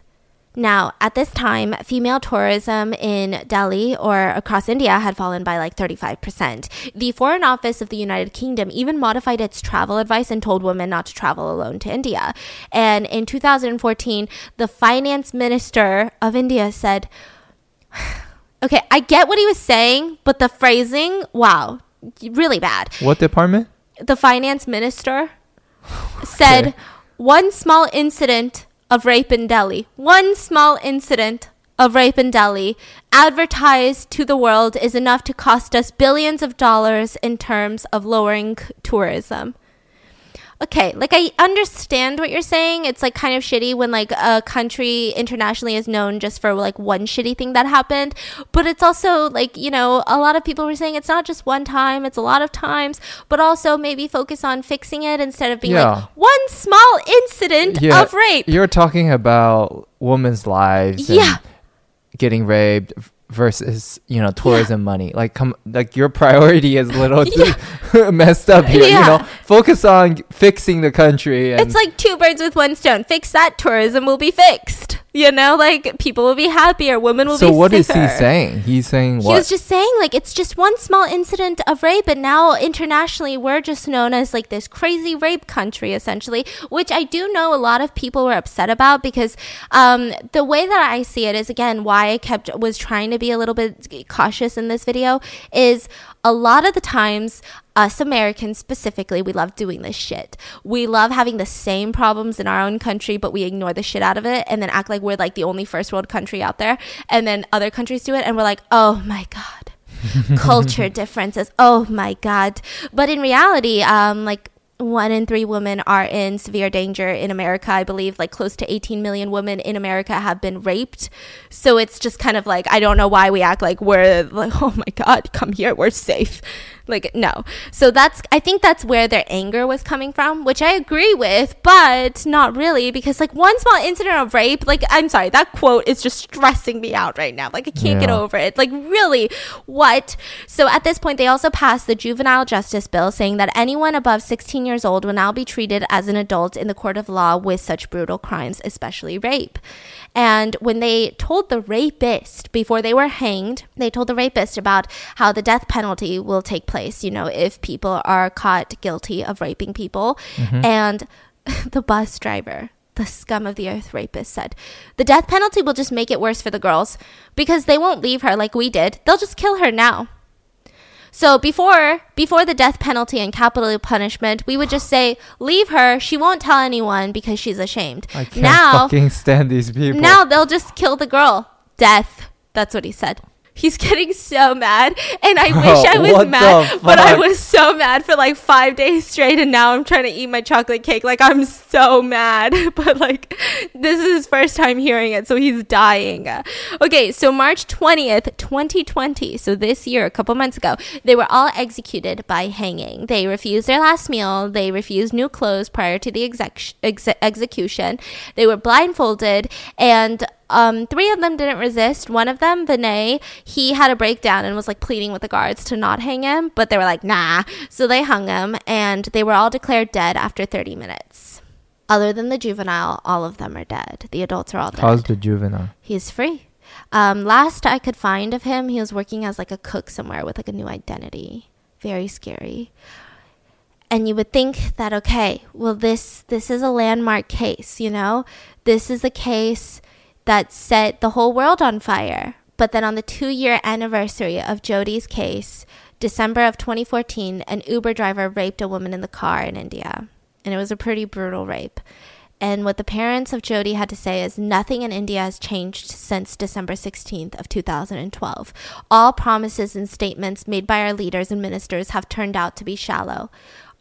Now, at this time, female tourism in Delhi or across India had fallen by like 35%. The Foreign Office of the United Kingdom even modified its travel advice and told women not to travel alone to India. And in 2014, the finance minister of India said, *sighs* Okay, I get what he was saying, but the phrasing, wow, really bad. What department? The finance minister said, Okay. One small incident of rape in Delhi, one small incident of rape in Delhi advertised to the world is enough to cost us billions of dollars in terms of lowering tourism. Okay, like I understand what you're saying. It's like kind of shitty when like a country internationally is known just for like one shitty thing that happened. But it's also like, you know, a lot of people were saying it's not just one time, it's a lot of times, but also maybe focus on fixing it instead of being Yeah. like one small incident of rape. You're talking about women's lives Yeah. getting raped versus, you know, tourism money. Like come like your priority is a little *laughs* *laughs* messed up here, you know. Focus on fixing the country and It's like two birds with one stone. Fix that, tourism will be fixed. You know, like people will be happier, women will be happy. So be what is safer. he saying? He's saying what? He was just saying like it's just one small incident of rape and now internationally we're just known as like this crazy rape country essentially, which I do know a lot of people were upset about because um, the way that I see it is again why I kept was trying to be a little bit cautious in this video is a lot of the times us Americans specifically, we love doing this shit. We love having the same problems in our own country, but we ignore the shit out of it and then act like we're like the only first world country out there. And then other countries do it and we're like, oh my God. *laughs* Culture differences. Oh my God. But in reality, um, like one in three women are in severe danger in America. I believe like close to 18 million women in America have been raped. So it's just kind of like, I don't know why we act like we're like, *laughs* oh my God, come here, we're safe. Like, no. So that's, I think that's where their anger was coming from, which I agree with, but not really because like one small incident of rape, like, I'm sorry, that quote is just stressing me out right now. Like, I can't get over it. Like, really, what? So at this point, they also passed the juvenile justice bill saying that anyone above 16 years old will now be treated as an adult in the court of law with such brutal crimes, especially rape. And when they told the rapist before they were hanged, they told the rapist about how the death penalty will take place, you know, if people are caught guilty of raping people. Mm-hmm. And *laughs* the bus driver, the scum of the earth rapist, said, The death penalty will just make it worse for the girls because they won't leave her like we did. They'll just kill her now. So before before the death penalty and capital punishment, we would just say, "Leave her. She won't tell anyone because she's ashamed." I can't now, fucking stand these people. now they'll just kill the girl. Death. That's what he said. He's getting so mad, and I *laughs* wish I was mad, but I was so mad for like five days straight, and now I'm trying to eat my chocolate cake. Like I'm so mad, *laughs* but like this is his first time hearing it, so he's dying. Okay, so March twentieth, twenty twenty, so this year, a couple months ago, they were all executed by hanging. They refused their last meal. They refused new clothes prior to the exec- exe- execution. They were blindfolded and um, three of them didn't resist. One of them, Vinay, he had a breakdown and was like pleading with the guards to not hang him, but they were like, nah. So they hung him and they were all declared dead after 30 minutes. Other than the juvenile, all of them are dead. The adults are all dead. How's the juvenile? He's free. Um, last I could find of him, he was working as like a cook somewhere with like a new identity. Very scary. And you would think that okay, well this this is a landmark case, you know? This is a case that set the whole world on fire. But then on the 2-year anniversary of Jyoti's case, December of 2014, an Uber driver raped a woman in the car in India. And it was a pretty brutal rape. And what the parents of Jyoti had to say is nothing in India has changed since December 16th of 2012. All promises and statements made by our leaders and ministers have turned out to be shallow.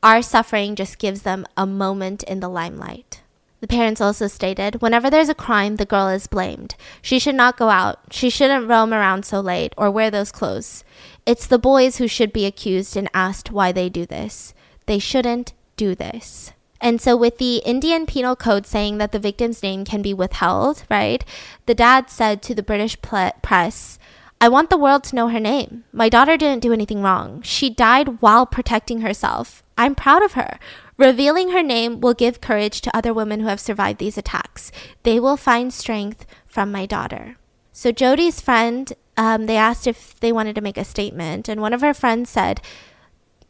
Our suffering just gives them a moment in the limelight. The parents also stated, whenever there's a crime, the girl is blamed. She should not go out. She shouldn't roam around so late or wear those clothes. It's the boys who should be accused and asked why they do this. They shouldn't do this. And so, with the Indian Penal Code saying that the victim's name can be withheld, right? The dad said to the British press, I want the world to know her name. My daughter didn't do anything wrong. She died while protecting herself. I'm proud of her. Revealing her name will give courage to other women who have survived these attacks. They will find strength from my daughter. So, Jyoti's friend, um, they asked if they wanted to make a statement, and one of her friends said,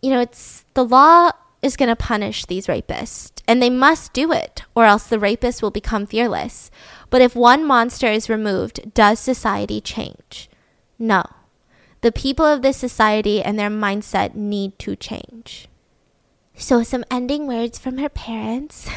You know, it's the law is going to punish these rapists, and they must do it, or else the rapists will become fearless. But if one monster is removed, does society change? No. The people of this society and their mindset need to change. So, some ending words from her parents.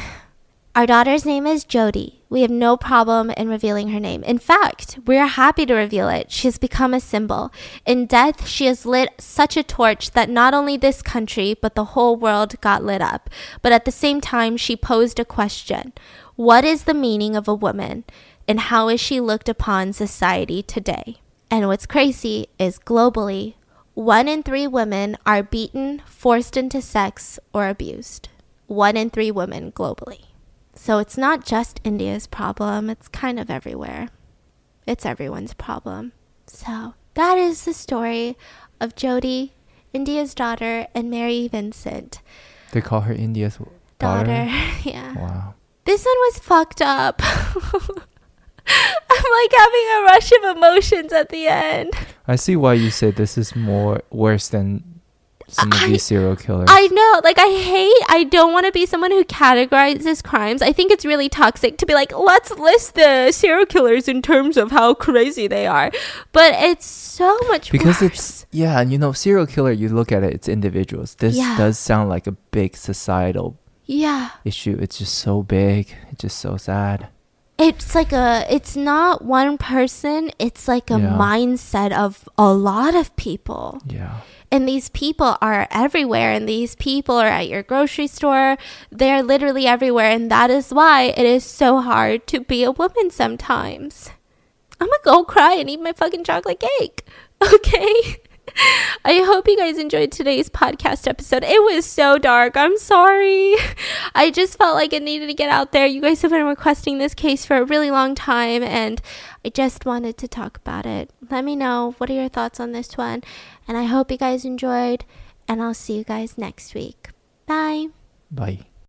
Our daughter's name is Jyoti. We have no problem in revealing her name. In fact, we are happy to reveal it. She has become a symbol. In death, she has lit such a torch that not only this country, but the whole world got lit up. But at the same time, she posed a question What is the meaning of a woman? And how is she looked upon society today? And what's crazy is globally, one in three women are beaten, forced into sex, or abused. One in three women globally. So it's not just India's problem, it's kind of everywhere. It's everyone's problem. So that is the story of Jyoti, India's daughter, and Mary Vincent. They call her India's daughter. daughter. *laughs* yeah. Wow. This one was fucked up. *laughs* *laughs* I'm like having a rush of emotions at the end. I see why you say this is more worse than some of I, these serial killers. I know. Like, I hate, I don't want to be someone who categorizes crimes. I think it's really toxic to be like, let's list the serial killers in terms of how crazy they are. But it's so much Because worse. it's, yeah, and you know, serial killer, you look at it, it's individuals. This yeah. does sound like a big societal yeah issue. It's just so big. It's just so sad it's like a it's not one person it's like a yeah. mindset of a lot of people. Yeah. And these people are everywhere and these people are at your grocery store. They're literally everywhere and that is why it is so hard to be a woman sometimes. I'm gonna go cry and eat my fucking chocolate cake *laughs* okay *laughs* I hope you guys enjoyed today's podcast episode. It was so dark. I'm sorry. *laughs* I just felt like it needed to get out there. You guys have been requesting this case for a really long time, and I just wanted to talk about it. Let me know what are your thoughts on this one, and I hope you guys enjoyed, and I'll see you guys next week. Bye. Bye.